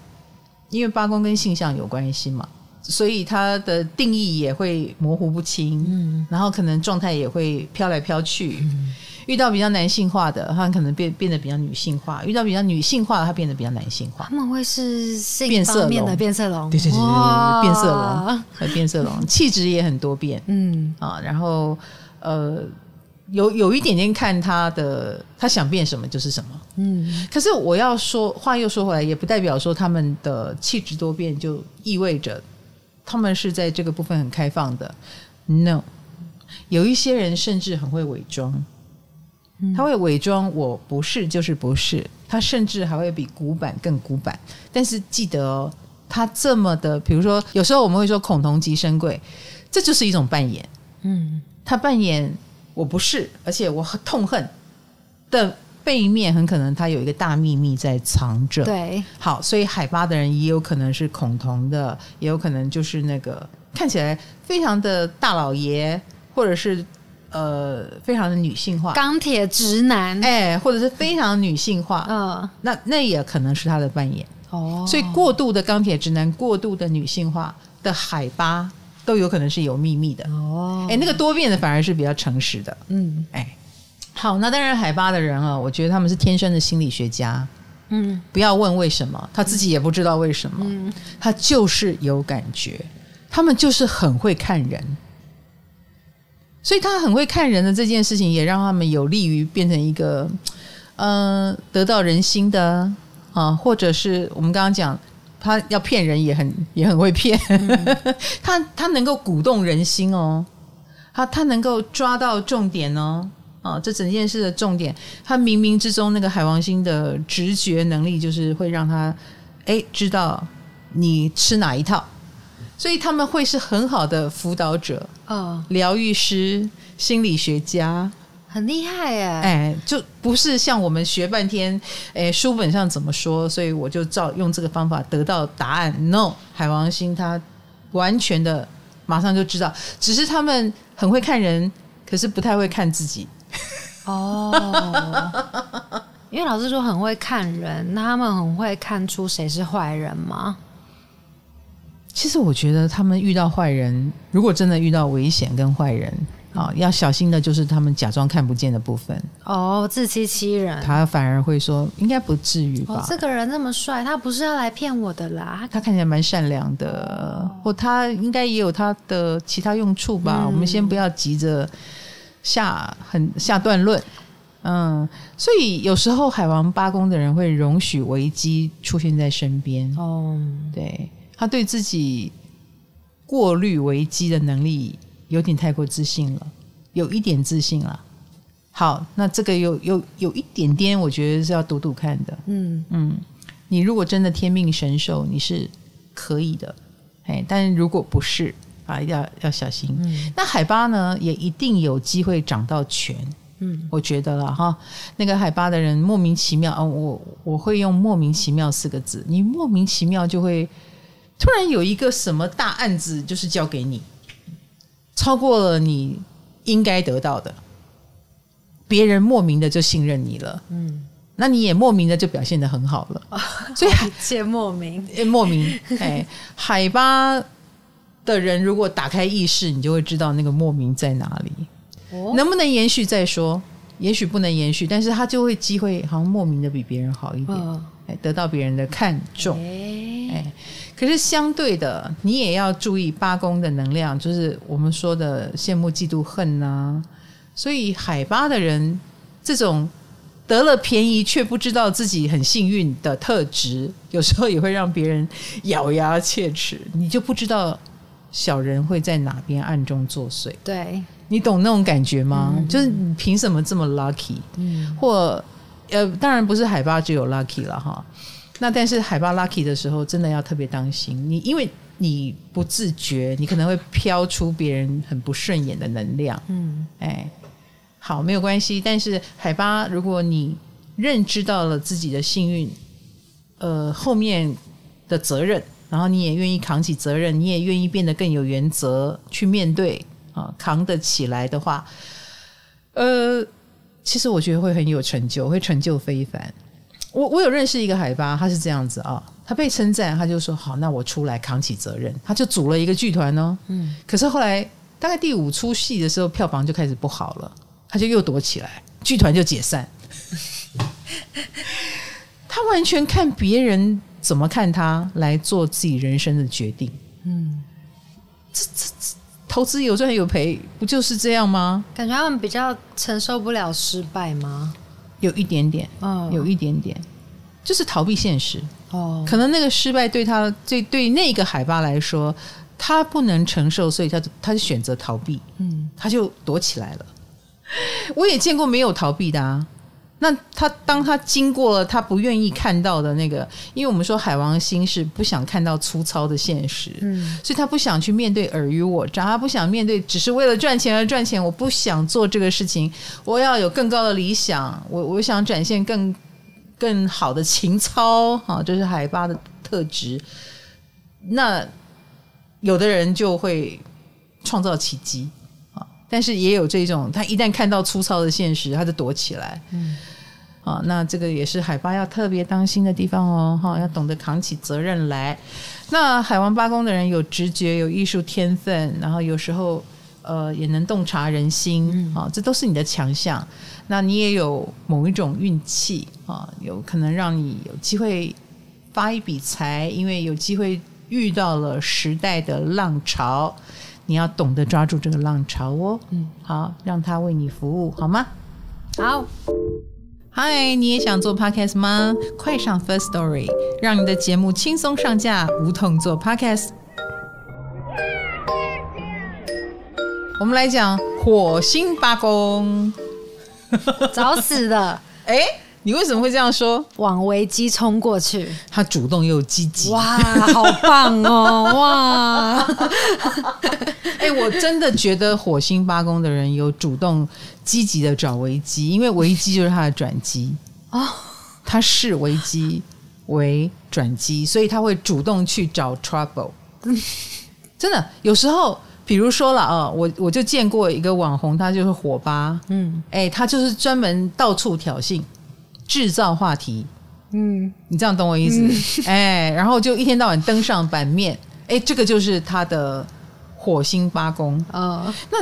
因为八宫跟性向有关系嘛，所以他的定义也会模糊不清，嗯，然后可能状态也会飘来飘去。嗯，遇到比较男性化的，他可能变变得比较女性化；遇到比较女性化的，他变得比较男性化。他们会是变色龙的变色龙，对对对对，变色龙和 变色龙，气质也很多变，嗯啊，然后呃。有有一点点看他的，他想变什么就是什么。嗯，可是我要说话又说回来，也不代表说他们的气质多变就意味着他们是在这个部分很开放的。No，有一些人甚至很会伪装，他会伪装我不是就是不是，他甚至还会比古板更古板。但是记得哦，他这么的，比如说有时候我们会说恐同即深贵，这就是一种扮演。嗯，他扮演。我不是，而且我很痛恨的背面，很可能他有一个大秘密在藏着。对，好，所以海巴的人也有可能是恐同的，也有可能就是那个看起来非常的大老爷，或者是呃非常的女性化，钢铁直男，哎，或者是非常女性化，嗯，那那也可能是他的扮演。哦，所以过度的钢铁直男，过度的女性化的海八。都有可能是有秘密的。哦，哎，那个多变的反而是比较诚实的，嗯，哎，好，那当然海巴的人啊，我觉得他们是天生的心理学家，嗯，不要问为什么，他自己也不知道为什么，嗯，他就是有感觉，他们就是很会看人，所以他很会看人的这件事情，也让他们有利于变成一个，嗯、呃，得到人心的啊，或者是我们刚刚讲。他要骗人也很也很会骗，嗯、他他能够鼓动人心哦，他他能够抓到重点哦，啊，这整件事的重点，他冥冥之中那个海王星的直觉能力，就是会让他哎知道你吃哪一套，所以他们会是很好的辅导者，哦，疗愈师、心理学家。很厉害耶！哎，就不是像我们学半天，哎，书本上怎么说，所以我就照用这个方法得到答案。No，海王星他完全的马上就知道，只是他们很会看人，可是不太会看自己。哦，因为老师说很会看人，那他们很会看出谁是坏人吗？其实我觉得他们遇到坏人，如果真的遇到危险跟坏人。啊、哦，要小心的就是他们假装看不见的部分哦，自欺欺人。他反而会说，应该不至于吧？哦、这个人那么帅，他不是要来骗我的啦。他看起来蛮善良的，哦、或他应该也有他的其他用处吧？嗯、我们先不要急着下很下断论。嗯，所以有时候海王八宫的人会容许危机出现在身边。哦，对，他对自己过滤危机的能力。有点太过自信了，有一点自信了。好，那这个有有有一点点，我觉得是要赌赌看的。嗯嗯，你如果真的天命神授，你是可以的。哎，但如果不是啊，要要小心。嗯，那海巴呢，也一定有机会掌到权。嗯，我觉得了哈，那个海巴的人莫名其妙啊，我我会用莫名其妙四个字，你莫名其妙就会突然有一个什么大案子，就是交给你。超过了你应该得到的，别人莫名的就信任你了，嗯，那你也莫名的就表现的很好了，哦、所以一切莫名，莫名，哎，海巴的人如果打开意识，你就会知道那个莫名在哪里，哦、能不能延续再说，也许不能延续，但是他就会机会好像莫名的比别人好一点，哎、哦，得到别人的看重，哎。哎可是相对的，你也要注意八宫的能量，就是我们说的羡慕、嫉妒、恨呐、啊。所以海巴的人，这种得了便宜却不知道自己很幸运的特质，有时候也会让别人咬牙切齿。你就不知道小人会在哪边暗中作祟。对，你懂那种感觉吗？嗯、就是你凭什么这么 lucky？嗯，或呃，当然不是海巴只有 lucky 了哈。那但是海巴 lucky 的时候，真的要特别当心你，因为你不自觉，你可能会飘出别人很不顺眼的能量。嗯，哎，好，没有关系。但是海巴，如果你认知到了自己的幸运，呃，后面的责任，然后你也愿意扛起责任，你也愿意变得更有原则去面对啊，扛得起来的话，呃，其实我觉得会很有成就，会成就非凡。我我有认识一个海巴，他是这样子啊，他被称赞，他就说好，那我出来扛起责任，他就组了一个剧团哦。嗯，可是后来大概第五出戏的时候，票房就开始不好了，他就又躲起来，剧团就解散。他完全看别人怎么看他来做自己人生的决定。嗯，这这这投资有赚有赔，不就是这样吗？感觉他们比较承受不了失败吗？有一点点，嗯，有一点点，就是逃避现实。哦，可能那个失败对他，对对那个海巴来说，他不能承受，所以他他就选择逃避。嗯，他就躲起来了。我也见过没有逃避的啊。那他当他经过了他不愿意看到的那个，因为我们说海王星是不想看到粗糙的现实，嗯，所以他不想去面对尔虞我诈，他不想面对只是为了赚钱而赚钱，我不想做这个事情，我要有更高的理想，我我想展现更更好的情操，哈，这是海八的特质。那有的人就会创造奇迹。但是也有这种，他一旦看到粗糙的现实，他就躲起来。嗯，啊，那这个也是海八要特别当心的地方哦，哈，要懂得扛起责任来。那海王八宫的人有直觉，有艺术天分，然后有时候呃也能洞察人心，啊，这都是你的强项。那你也有某一种运气啊，有可能让你有机会发一笔财，因为有机会遇到了时代的浪潮。你要懂得抓住这个浪潮哦，嗯，好，让他为你服务，好吗？好，嗨，你也想做 podcast 吗？快上 First Story，让你的节目轻松上架，无痛做 podcast。我们来讲火星八公，找死的，哎。你为什么会这样说？往危机冲过去，他主动又积极，哇，好棒哦，哇！哎、欸，我真的觉得火星八宫的人有主动积极的找危机，因为危机就是他的转机哦，他视危机为转机，所以他会主动去找 trouble。真的，有时候，比如说了啊，我我就见过一个网红，他就是火吧，嗯，哎、欸，他就是专门到处挑衅。制造话题，嗯，你这样懂我意思？嗯、哎，然后就一天到晚登上版面，哎，这个就是他的火星八宫。哦，那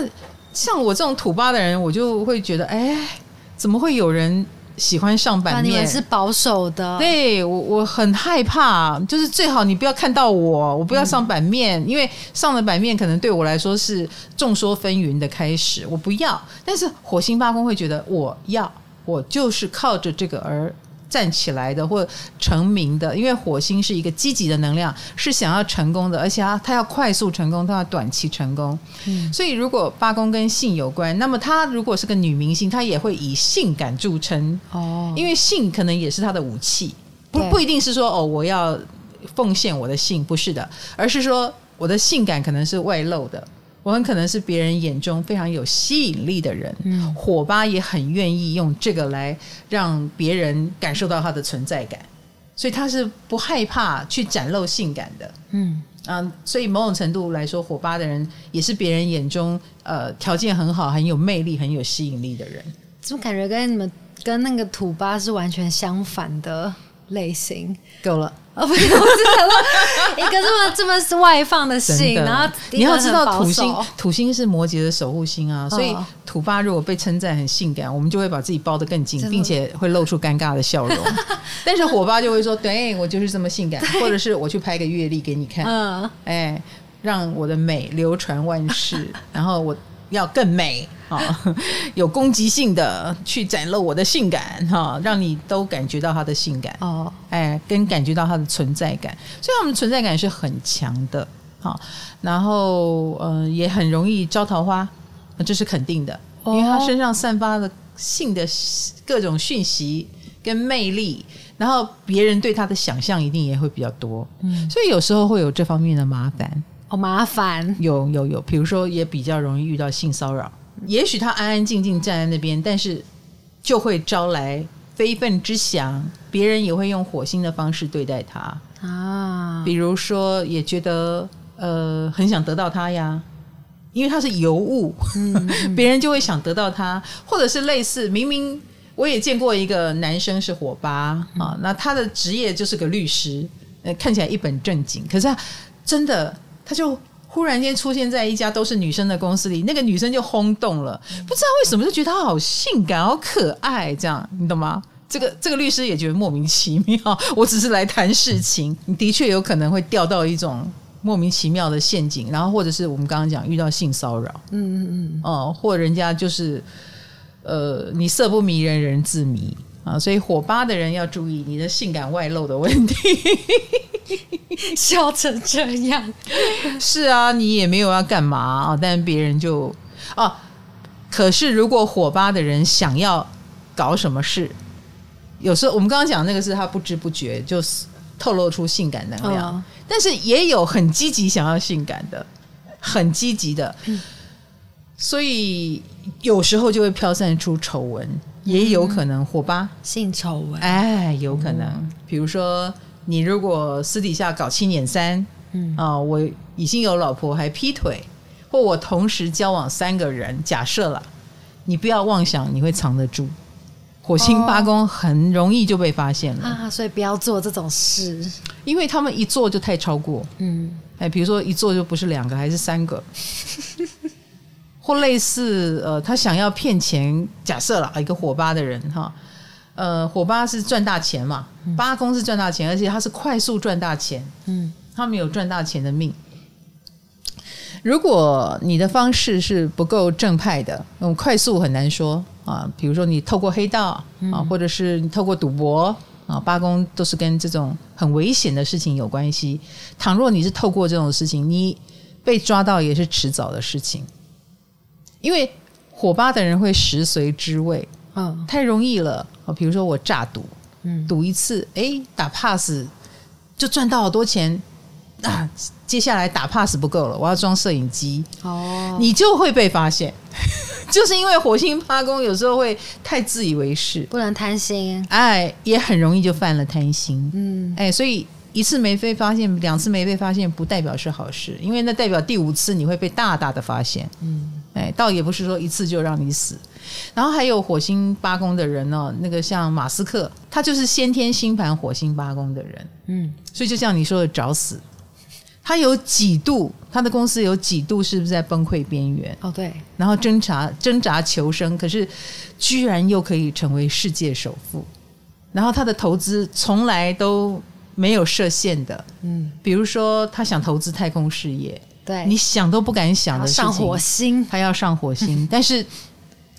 像我这种土八的人，我就会觉得，哎，怎么会有人？喜欢上版面，你们是保守的。对我，我很害怕，就是最好你不要看到我，我不要上版面，嗯、因为上了版面可能对我来说是众说纷纭的开始，我不要。但是火星八宫会觉得我要，我就是靠着这个而。站起来的或成名的，因为火星是一个积极的能量，是想要成功的，而且他他要快速成功，他要短期成功。嗯，所以如果八宫跟性有关，那么她如果是个女明星，她也会以性感著称哦，因为性可能也是她的武器，不不一定是说哦我要奉献我的性，不是的，而是说我的性感可能是外露的。我很可能是别人眼中非常有吸引力的人，嗯，火巴也很愿意用这个来让别人感受到他的存在感，所以他是不害怕去展露性感的，嗯。啊，所以某种程度来说，火巴的人也是别人眼中呃条件很好、很有魅力、很有吸引力的人。怎么感觉跟你们跟那个土巴是完全相反的类型？够了。哦，不是，我是想说，一个这么这么是外放的星，然后你要知道土星，土星是摩羯的守护星啊，所以土八如果被称赞很性感，我们就会把自己包得更紧，并且会露出尴尬的笑容。但是火八就会说，对，我就是这么性感，或者是我去拍个月历给你看，嗯，哎，让我的美流传万世，然后我。要更美啊，有攻击性的去展露我的性感哈，让你都感觉到他的性感哦，哎，跟感觉到他的存在感，所以他们存在感是很强的哈。然后嗯，也很容易招桃花，这是肯定的，因为他身上散发的性的各种讯息跟魅力，然后别人对他的想象一定也会比较多，嗯，所以有时候会有这方面的麻烦。好麻烦，有有有，比如说也比较容易遇到性骚扰。也许他安安静静站在那边，但是就会招来非分之想，别人也会用火星的方式对待他啊。比如说，也觉得呃很想得到他呀，因为他是尤物，别人就会想得到他，或者是类似明明我也见过一个男生是火吧啊，那他的职业就是个律师，呃看起来一本正经，可是他真的。他就忽然间出现在一家都是女生的公司里，那个女生就轰动了，不知道为什么就觉得他好性感、好可爱，这样你懂吗？这个这个律师也觉得莫名其妙。我只是来谈事情，你的确有可能会掉到一种莫名其妙的陷阱，然后或者是我们刚刚讲遇到性骚扰，嗯嗯嗯，哦，或人家就是呃，你色不迷人，人自迷啊，所以火八的人要注意你的性感外露的问题。笑成这样，是啊，你也没有要干嘛啊，但别人就哦。可是如果火八的人想要搞什么事，有时候我们刚刚讲那个是他不知不觉就透露出性感能量，哦、但是也有很积极想要性感的，很积极的，嗯、所以有时候就会飘散出丑闻，也有可能火吧。性丑闻，哎，有可能，嗯、比如说。你如果私底下搞七捻三，嗯。啊、呃，我已经有老婆还劈腿，或我同时交往三个人，假设了，你不要妄想你会藏得住，火星八宫很容易就被发现了、哦、啊，所以不要做这种事，因为他们一做就太超过，嗯，哎，比如说一做就不是两个还是三个，或类似呃，他想要骗钱，假设了一个火八的人哈。呃，火八是赚大钱嘛，八公是赚大钱，而且他是快速赚大钱。嗯，他们有赚大钱的命。如果你的方式是不够正派的，那种快速很难说啊。比如说你透过黑道啊，或者是你透过赌博啊，八公都是跟这种很危险的事情有关系。倘若你是透过这种事情，你被抓到也是迟早的事情，因为火八的人会食髓知味。嗯，太容易了。比如说我诈赌，嗯，赌一次，哎，打 pass 就赚到好多钱啊！接下来打 pass 不够了，我要装摄影机。哦，你就会被发现，就是因为火星八宫有时候会太自以为是，不能贪心，哎，也很容易就犯了贪心，嗯，哎，所以一次没被发现，两次没被发现，不代表是好事，因为那代表第五次你会被大大的发现，嗯，哎，倒也不是说一次就让你死。然后还有火星八宫的人哦，那个像马斯克，他就是先天星盘火星八宫的人，嗯，所以就像你说的找死，他有几度，他的公司有几度是不是在崩溃边缘？哦，对，然后挣扎挣扎求生，可是居然又可以成为世界首富。然后他的投资从来都没有设限的，嗯，比如说他想投资太空事业，对，你想都不敢想的事情，上火星，他要上火星，但是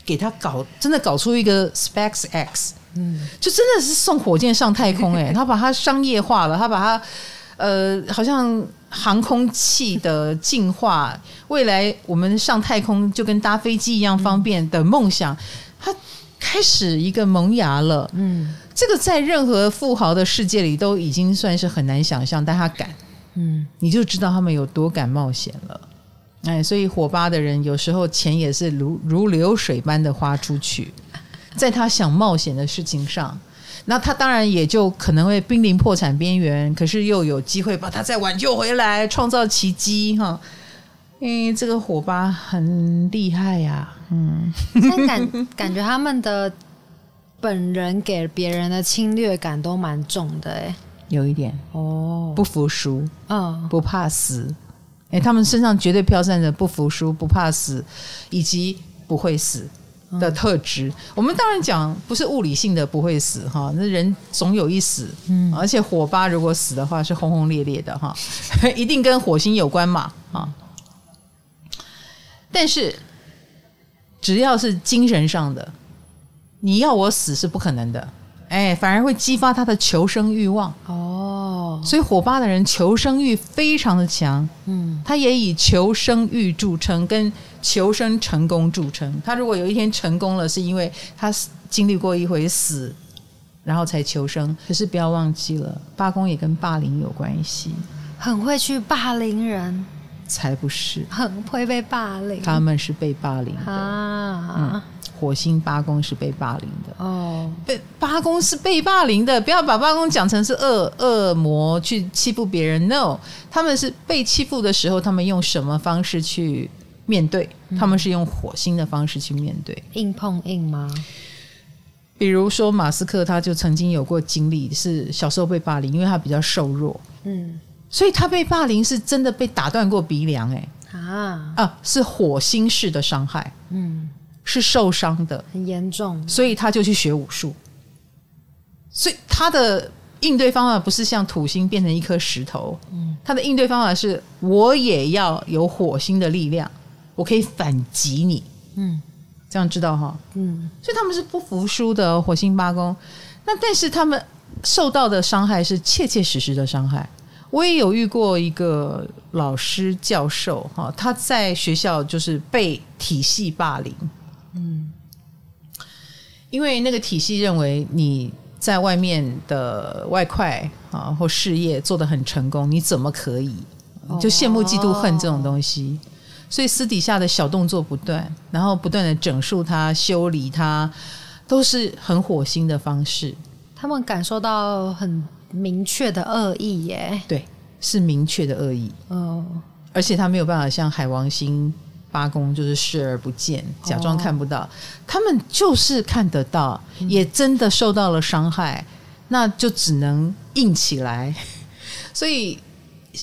给他搞真的搞出一个 SpaceX，嗯，就真的是送火箭上太空哎，他把它商业化了，他把它呃，好像航空器的进化，未来我们上太空就跟搭飞机一样方便的梦想，他开始一个萌芽了，嗯。这个在任何富豪的世界里都已经算是很难想象，但他敢，嗯，你就知道他们有多敢冒险了。哎，所以火吧的人有时候钱也是如如流水般的花出去，在他想冒险的事情上，那他当然也就可能会濒临破产边缘，可是又有机会把他再挽救回来，创造奇迹哈。因为这个火吧很厉害呀，嗯，感感觉他们的。本人给别人的侵略感都蛮重的，哎，有一点。哦，不服输，嗯，不怕死，哎，他们身上绝对飘散着不服输、不怕死以及不会死的特质。嗯、我们当然讲不是物理性的不会死哈，那人总有一死，嗯，而且火八如果死的话是轰轰烈烈的哈，一定跟火星有关嘛，啊，但是只要是精神上的。你要我死是不可能的，哎，反而会激发他的求生欲望。哦。所以火八的人求生欲非常的强，嗯，他也以求生欲著称，跟求生成功著称。他如果有一天成功了，是因为他经历过一回死，然后才求生。可是不要忘记了，八宫也跟霸凌有关系，很会去霸凌人，才不是，很会被霸凌，他们是被霸凌的。啊。嗯火星八宫是被霸凌的。哦，被八宫是被霸凌的，不要把八宫讲成是恶恶魔去欺负别人。No，他们是被欺负的时候，他们用什么方式去面对？他们是用火星的方式去面对，硬碰硬吗？比如说马斯克，他就曾经有过经历，是小时候被霸凌，因为他比较瘦弱，嗯，所以他被霸凌是真的被打断过鼻梁，哎啊。啊，是火星式的伤害，嗯。是受伤的，很严重，所以他就去学武术。所以他的应对方法不是像土星变成一颗石头，嗯，他的应对方法是我也要有火星的力量，我可以反击你，嗯，这样知道哈，嗯，所以他们是不服输的火星八宫。那但是他们受到的伤害是切切实实的伤害。我也有遇过一个老师教授哈，他在学校就是被体系霸凌。嗯，因为那个体系认为你在外面的外快啊或事业做得很成功，你怎么可以就羡慕嫉妒恨这种东西？所以私底下的小动作不断，然后不断的整数他、修理他，都是很火星的方式。他们感受到很明确的恶意耶，对，是明确的恶意。哦，而且他没有办法像海王星。八公就是视而不见，假装看不到，哦、他们就是看得到，嗯、也真的受到了伤害，那就只能硬起来。所以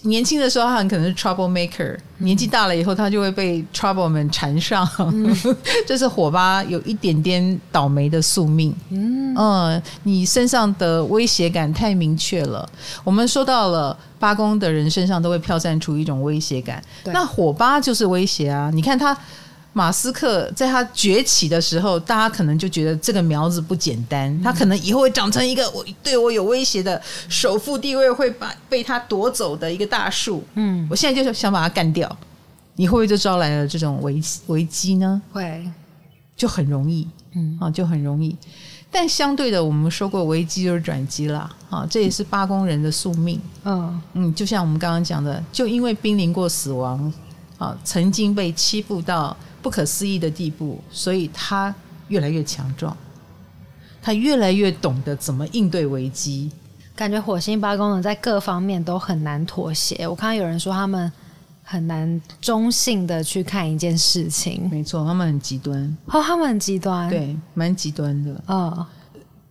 年轻的时候他很可能是 trouble maker，、嗯、年纪大了以后他就会被 trouble 们缠上，嗯、这是火吧有一点点倒霉的宿命。嗯，嗯，你身上的威胁感太明确了。我们说到了。八宫的人身上都会飘散出一种威胁感，那火吧就是威胁啊！你看他马斯克在他崛起的时候，大家可能就觉得这个苗子不简单，嗯、他可能以后会长成一个我对我有威胁的首富地位会把被他夺走的一个大树。嗯，我现在就是想把他干掉，你会不会就招来了这种危危机呢？会，就很容易，嗯啊，就很容易。但相对的，我们说过危机就是转机啦，啊，这也是八宫人的宿命。嗯嗯，就像我们刚刚讲的，就因为濒临过死亡，啊，曾经被欺负到不可思议的地步，所以他越来越强壮，他越来越懂得怎么应对危机。感觉火星八宫呢，在各方面都很难妥协。我看到有人说他们。很难中性的去看一件事情，没错，他们很极端。哦，他们很极端，对，蛮极端的。嗯、哦，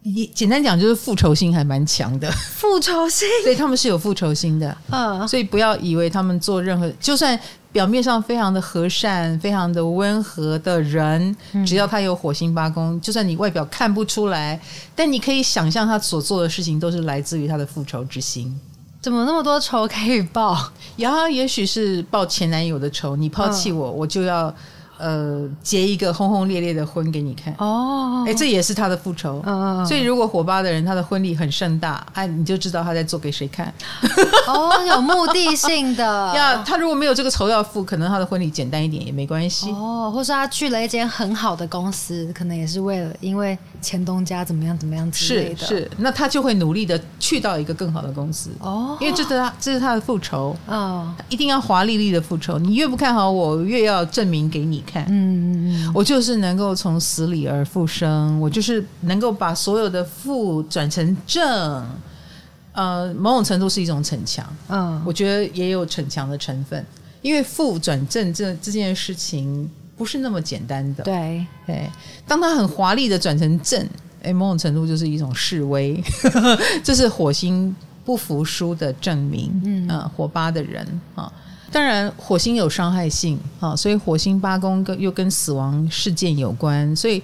也简单讲就是复仇心还蛮强的，复仇心，所以他们是有复仇心的。嗯，所以不要以为他们做任何，就算表面上非常的和善、非常的温和的人，只要他有火星八宫，就算你外表看不出来，但你可以想象他所做的事情都是来自于他的复仇之心。怎么那么多仇可以报？呀，也许是报前男友的仇，你抛弃我，我就要。呃，结一个轰轰烈烈的婚给你看哦，哎，这也是他的复仇。嗯，所以如果火八的人他的婚礼很盛大，哎，你就知道他在做给谁看。哦，有目的性的 要。他如果没有这个仇要复，可能他的婚礼简单一点也没关系。哦，或是他去了一间很好的公司，可能也是为了因为前东家怎么样怎么样之类的。是是，那他就会努力的去到一个更好的公司。哦，因为这是他这是他的复仇。哦，一定要华丽丽的复仇。你越不看好我，越要证明给你。看，嗯嗯嗯，我就是能够从死里而复生，我就是能够把所有的负转成正，呃，某种程度是一种逞强，嗯，我觉得也有逞强的成分，因为负转正这这件事情不是那么简单的，对。对，当他很华丽的转成正，哎，某种程度就是一种示威，这是火星不服输的证明，嗯，呃，火八的人啊。当然，火星有伤害性啊，所以火星八宫跟又跟死亡事件有关，所以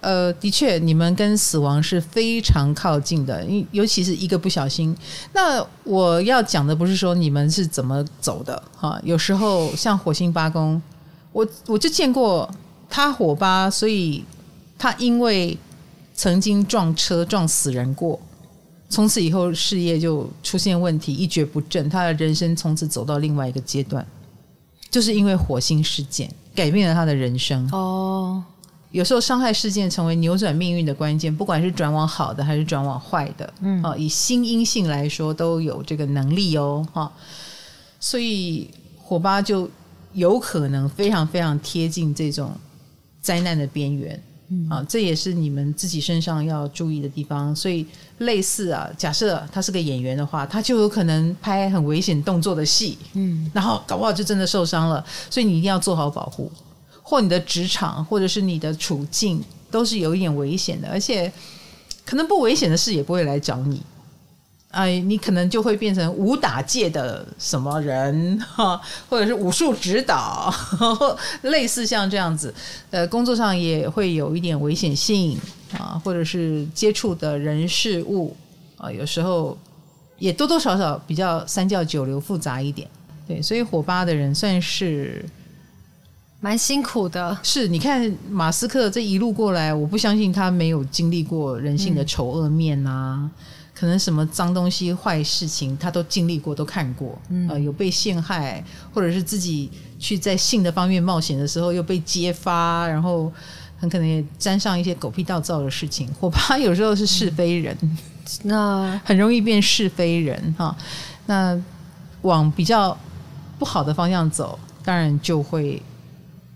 呃，的确，你们跟死亡是非常靠近的，因尤其是一个不小心。那我要讲的不是说你们是怎么走的哈，有时候像火星八宫，我我就见过他火八，所以他因为曾经撞车撞死人过。从此以后，事业就出现问题，一蹶不振。他的人生从此走到另外一个阶段，就是因为火星事件改变了他的人生。哦，有时候伤害事件成为扭转命运的关键，不管是转往好的还是转往坏的，嗯，以新因性来说都有这个能力哦，哈。所以火八就有可能非常非常贴近这种灾难的边缘。啊，这也是你们自己身上要注意的地方。所以，类似啊，假设他是个演员的话，他就有可能拍很危险动作的戏，嗯，然后搞不好就真的受伤了。所以你一定要做好保护，或你的职场，或者是你的处境，都是有一点危险的。而且，可能不危险的事也不会来找你。哎，你可能就会变成武打界的什么人 哈，或者是武术指导，类似像这样子，呃，工作上也会有一点危险性啊，或者是接触的人事物啊，有时候也多多少少比较三教九流复杂一点，对，所以火八的人算是蛮辛苦的。是，你看马斯克这一路过来，我不相信他没有经历过人性的丑恶面啊。嗯可能什么脏东西、坏事情，他都经历过，都看过。嗯、呃，有被陷害，或者是自己去在性的方面冒险的时候又被揭发，然后很可能也沾上一些狗屁倒灶的事情。火八有时候是是非人，嗯、那 很容易变是非人哈。那往比较不好的方向走，当然就会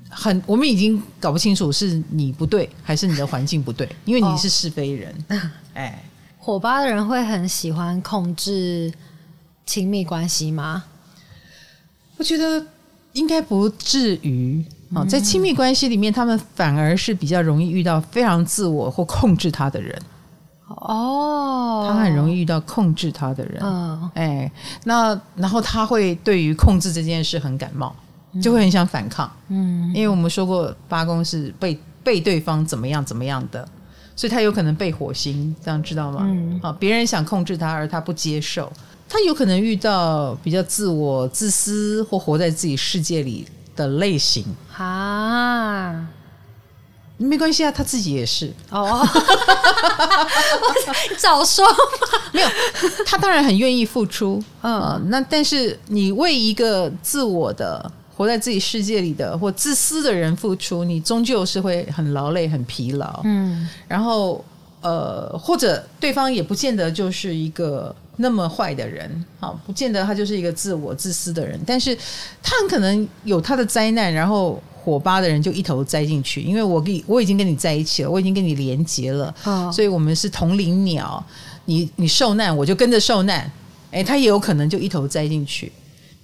很。我们已经搞不清楚是你不对，还是你的环境不对，因为你是是非人。哦、哎。火八的人会很喜欢控制亲密关系吗？我觉得应该不至于啊，在亲密关系里面，他们反而是比较容易遇到非常自我或控制他的人。哦，他很容易遇到控制他的人。嗯，哎，那然后他会对于控制这件事很感冒，就会很想反抗。嗯，因为我们说过，八宫是被被对方怎么样怎么样的。所以他有可能被火星，这样知道吗？嗯，好，别人想控制他，而他不接受，他有可能遇到比较自我、自私或活在自己世界里的类型啊。没关系啊，他自己也是哦。早说嘛，没有，他当然很愿意付出，嗯，那但是你为一个自我的。活在自己世界里的或自私的人付出，你终究是会很劳累、很疲劳。嗯，然后呃，或者对方也不见得就是一个那么坏的人，好，不见得他就是一个自我自私的人，但是他很可能有他的灾难，然后火八的人就一头栽进去，因为我跟我已经跟你在一起了，我已经跟你连结了，哦，所以我们是同林鸟，你你受难，我就跟着受难，诶，他也有可能就一头栽进去。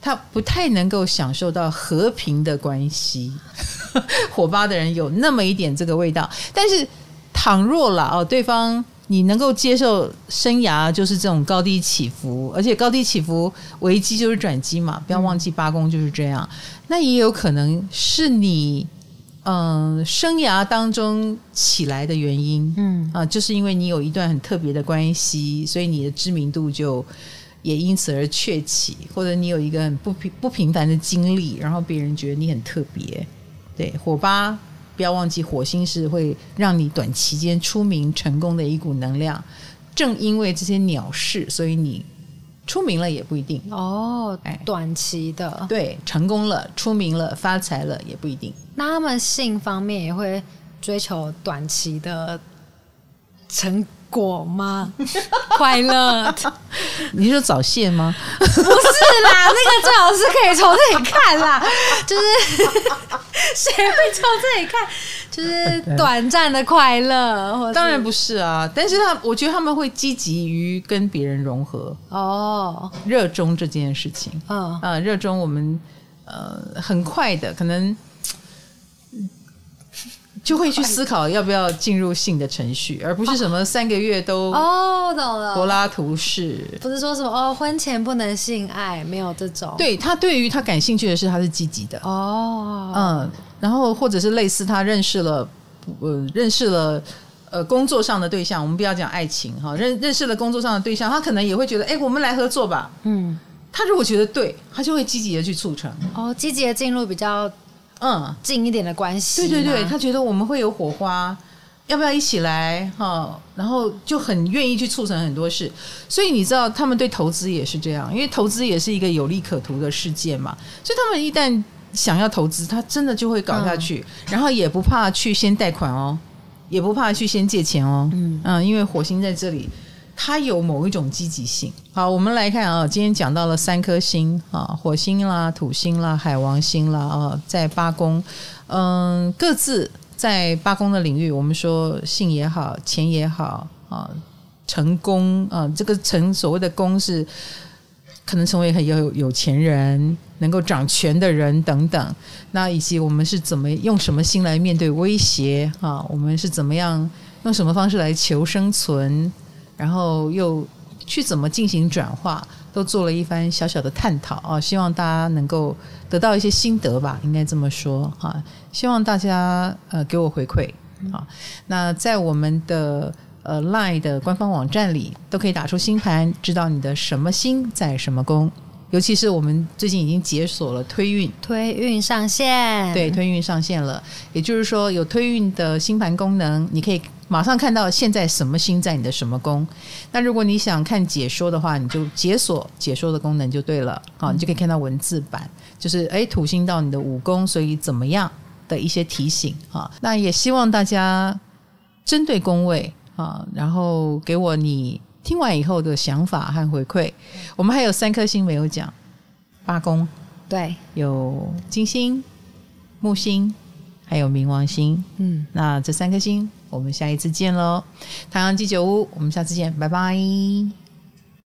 他不太能够享受到和平的关系，火八的人有那么一点这个味道。但是，倘若了哦，对方你能够接受生涯就是这种高低起伏，而且高低起伏危机就是转机嘛，不要忘记八宫就是这样。嗯、那也有可能是你嗯、呃、生涯当中起来的原因，嗯啊，就是因为你有一段很特别的关系，所以你的知名度就也因此而鹊起，或者你有一个很不平不平凡的经历，然后别人觉得你很特别。对，火八。不要忘记，火星是会让你短期间出名成功的一股能量。正因为这些鸟事，所以你出名了也不一定哦。哎，短期的，对，成功了、出名了、发财了也不一定。那他们性方面也会追求短期的成果吗？快乐？你说早泄吗？不是啦，那个最好是可以从这里看啦，就是 谁会从这里看？就是短暂的快乐？当然不是啊，但是他我觉得他们会积极于跟别人融合哦，热衷这件事情，嗯啊，热衷我们呃很快的可能。就会去思考要不要进入性的程序，而不是什么三个月都哦，懂了，柏拉图式，不是说什么哦，婚前不能性爱，没有这种。对，他对于他感兴趣的事，他是积极的。哦，嗯，然后或者是类似他认识了呃认识了呃工作上的对象，我们不要讲爱情哈，认认识了工作上的对象，他可能也会觉得哎，我们来合作吧，嗯，他如果觉得对，他就会积极的去促成。哦，积极的进入比较。嗯，近一点的关系。对对对，他觉得我们会有火花，要不要一起来？哈，然后就很愿意去促成很多事。所以你知道，他们对投资也是这样，因为投资也是一个有利可图的事件嘛。所以他们一旦想要投资，他真的就会搞下去，嗯、然后也不怕去先贷款哦，也不怕去先借钱哦。嗯嗯，因为火星在这里。它有某一种积极性。好，我们来看啊，今天讲到了三颗星啊，火星啦、土星啦、海王星啦啊，在八宫，嗯，各自在八宫的领域，我们说性也好，钱也好啊，成功啊，这个成所谓的功是可能成为很有有钱人，能够掌权的人等等。那以及我们是怎么用什么心来面对威胁啊？我们是怎么样用什么方式来求生存？然后又去怎么进行转化，都做了一番小小的探讨啊！希望大家能够得到一些心得吧，应该这么说啊！希望大家呃给我回馈啊！那在我们的呃 LINE 的官方网站里，都可以打出星盘，知道你的什么星在什么宫。尤其是我们最近已经解锁了推运，推运上线，对，推运上线了。也就是说，有推运的星盘功能，你可以马上看到现在什么星在你的什么宫。那如果你想看解说的话，你就解锁解说的功能就对了。好，你就可以看到文字版，就是诶，土星到你的五宫，所以怎么样的一些提醒啊。那也希望大家针对宫位啊，然后给我你。听完以后的想法和回馈，我们还有三颗星没有讲，八宫对，有金星、木星，还有冥王星。嗯，那这三颗星，我们下一次见喽。太阳鸡酒屋，我们下次见，拜拜。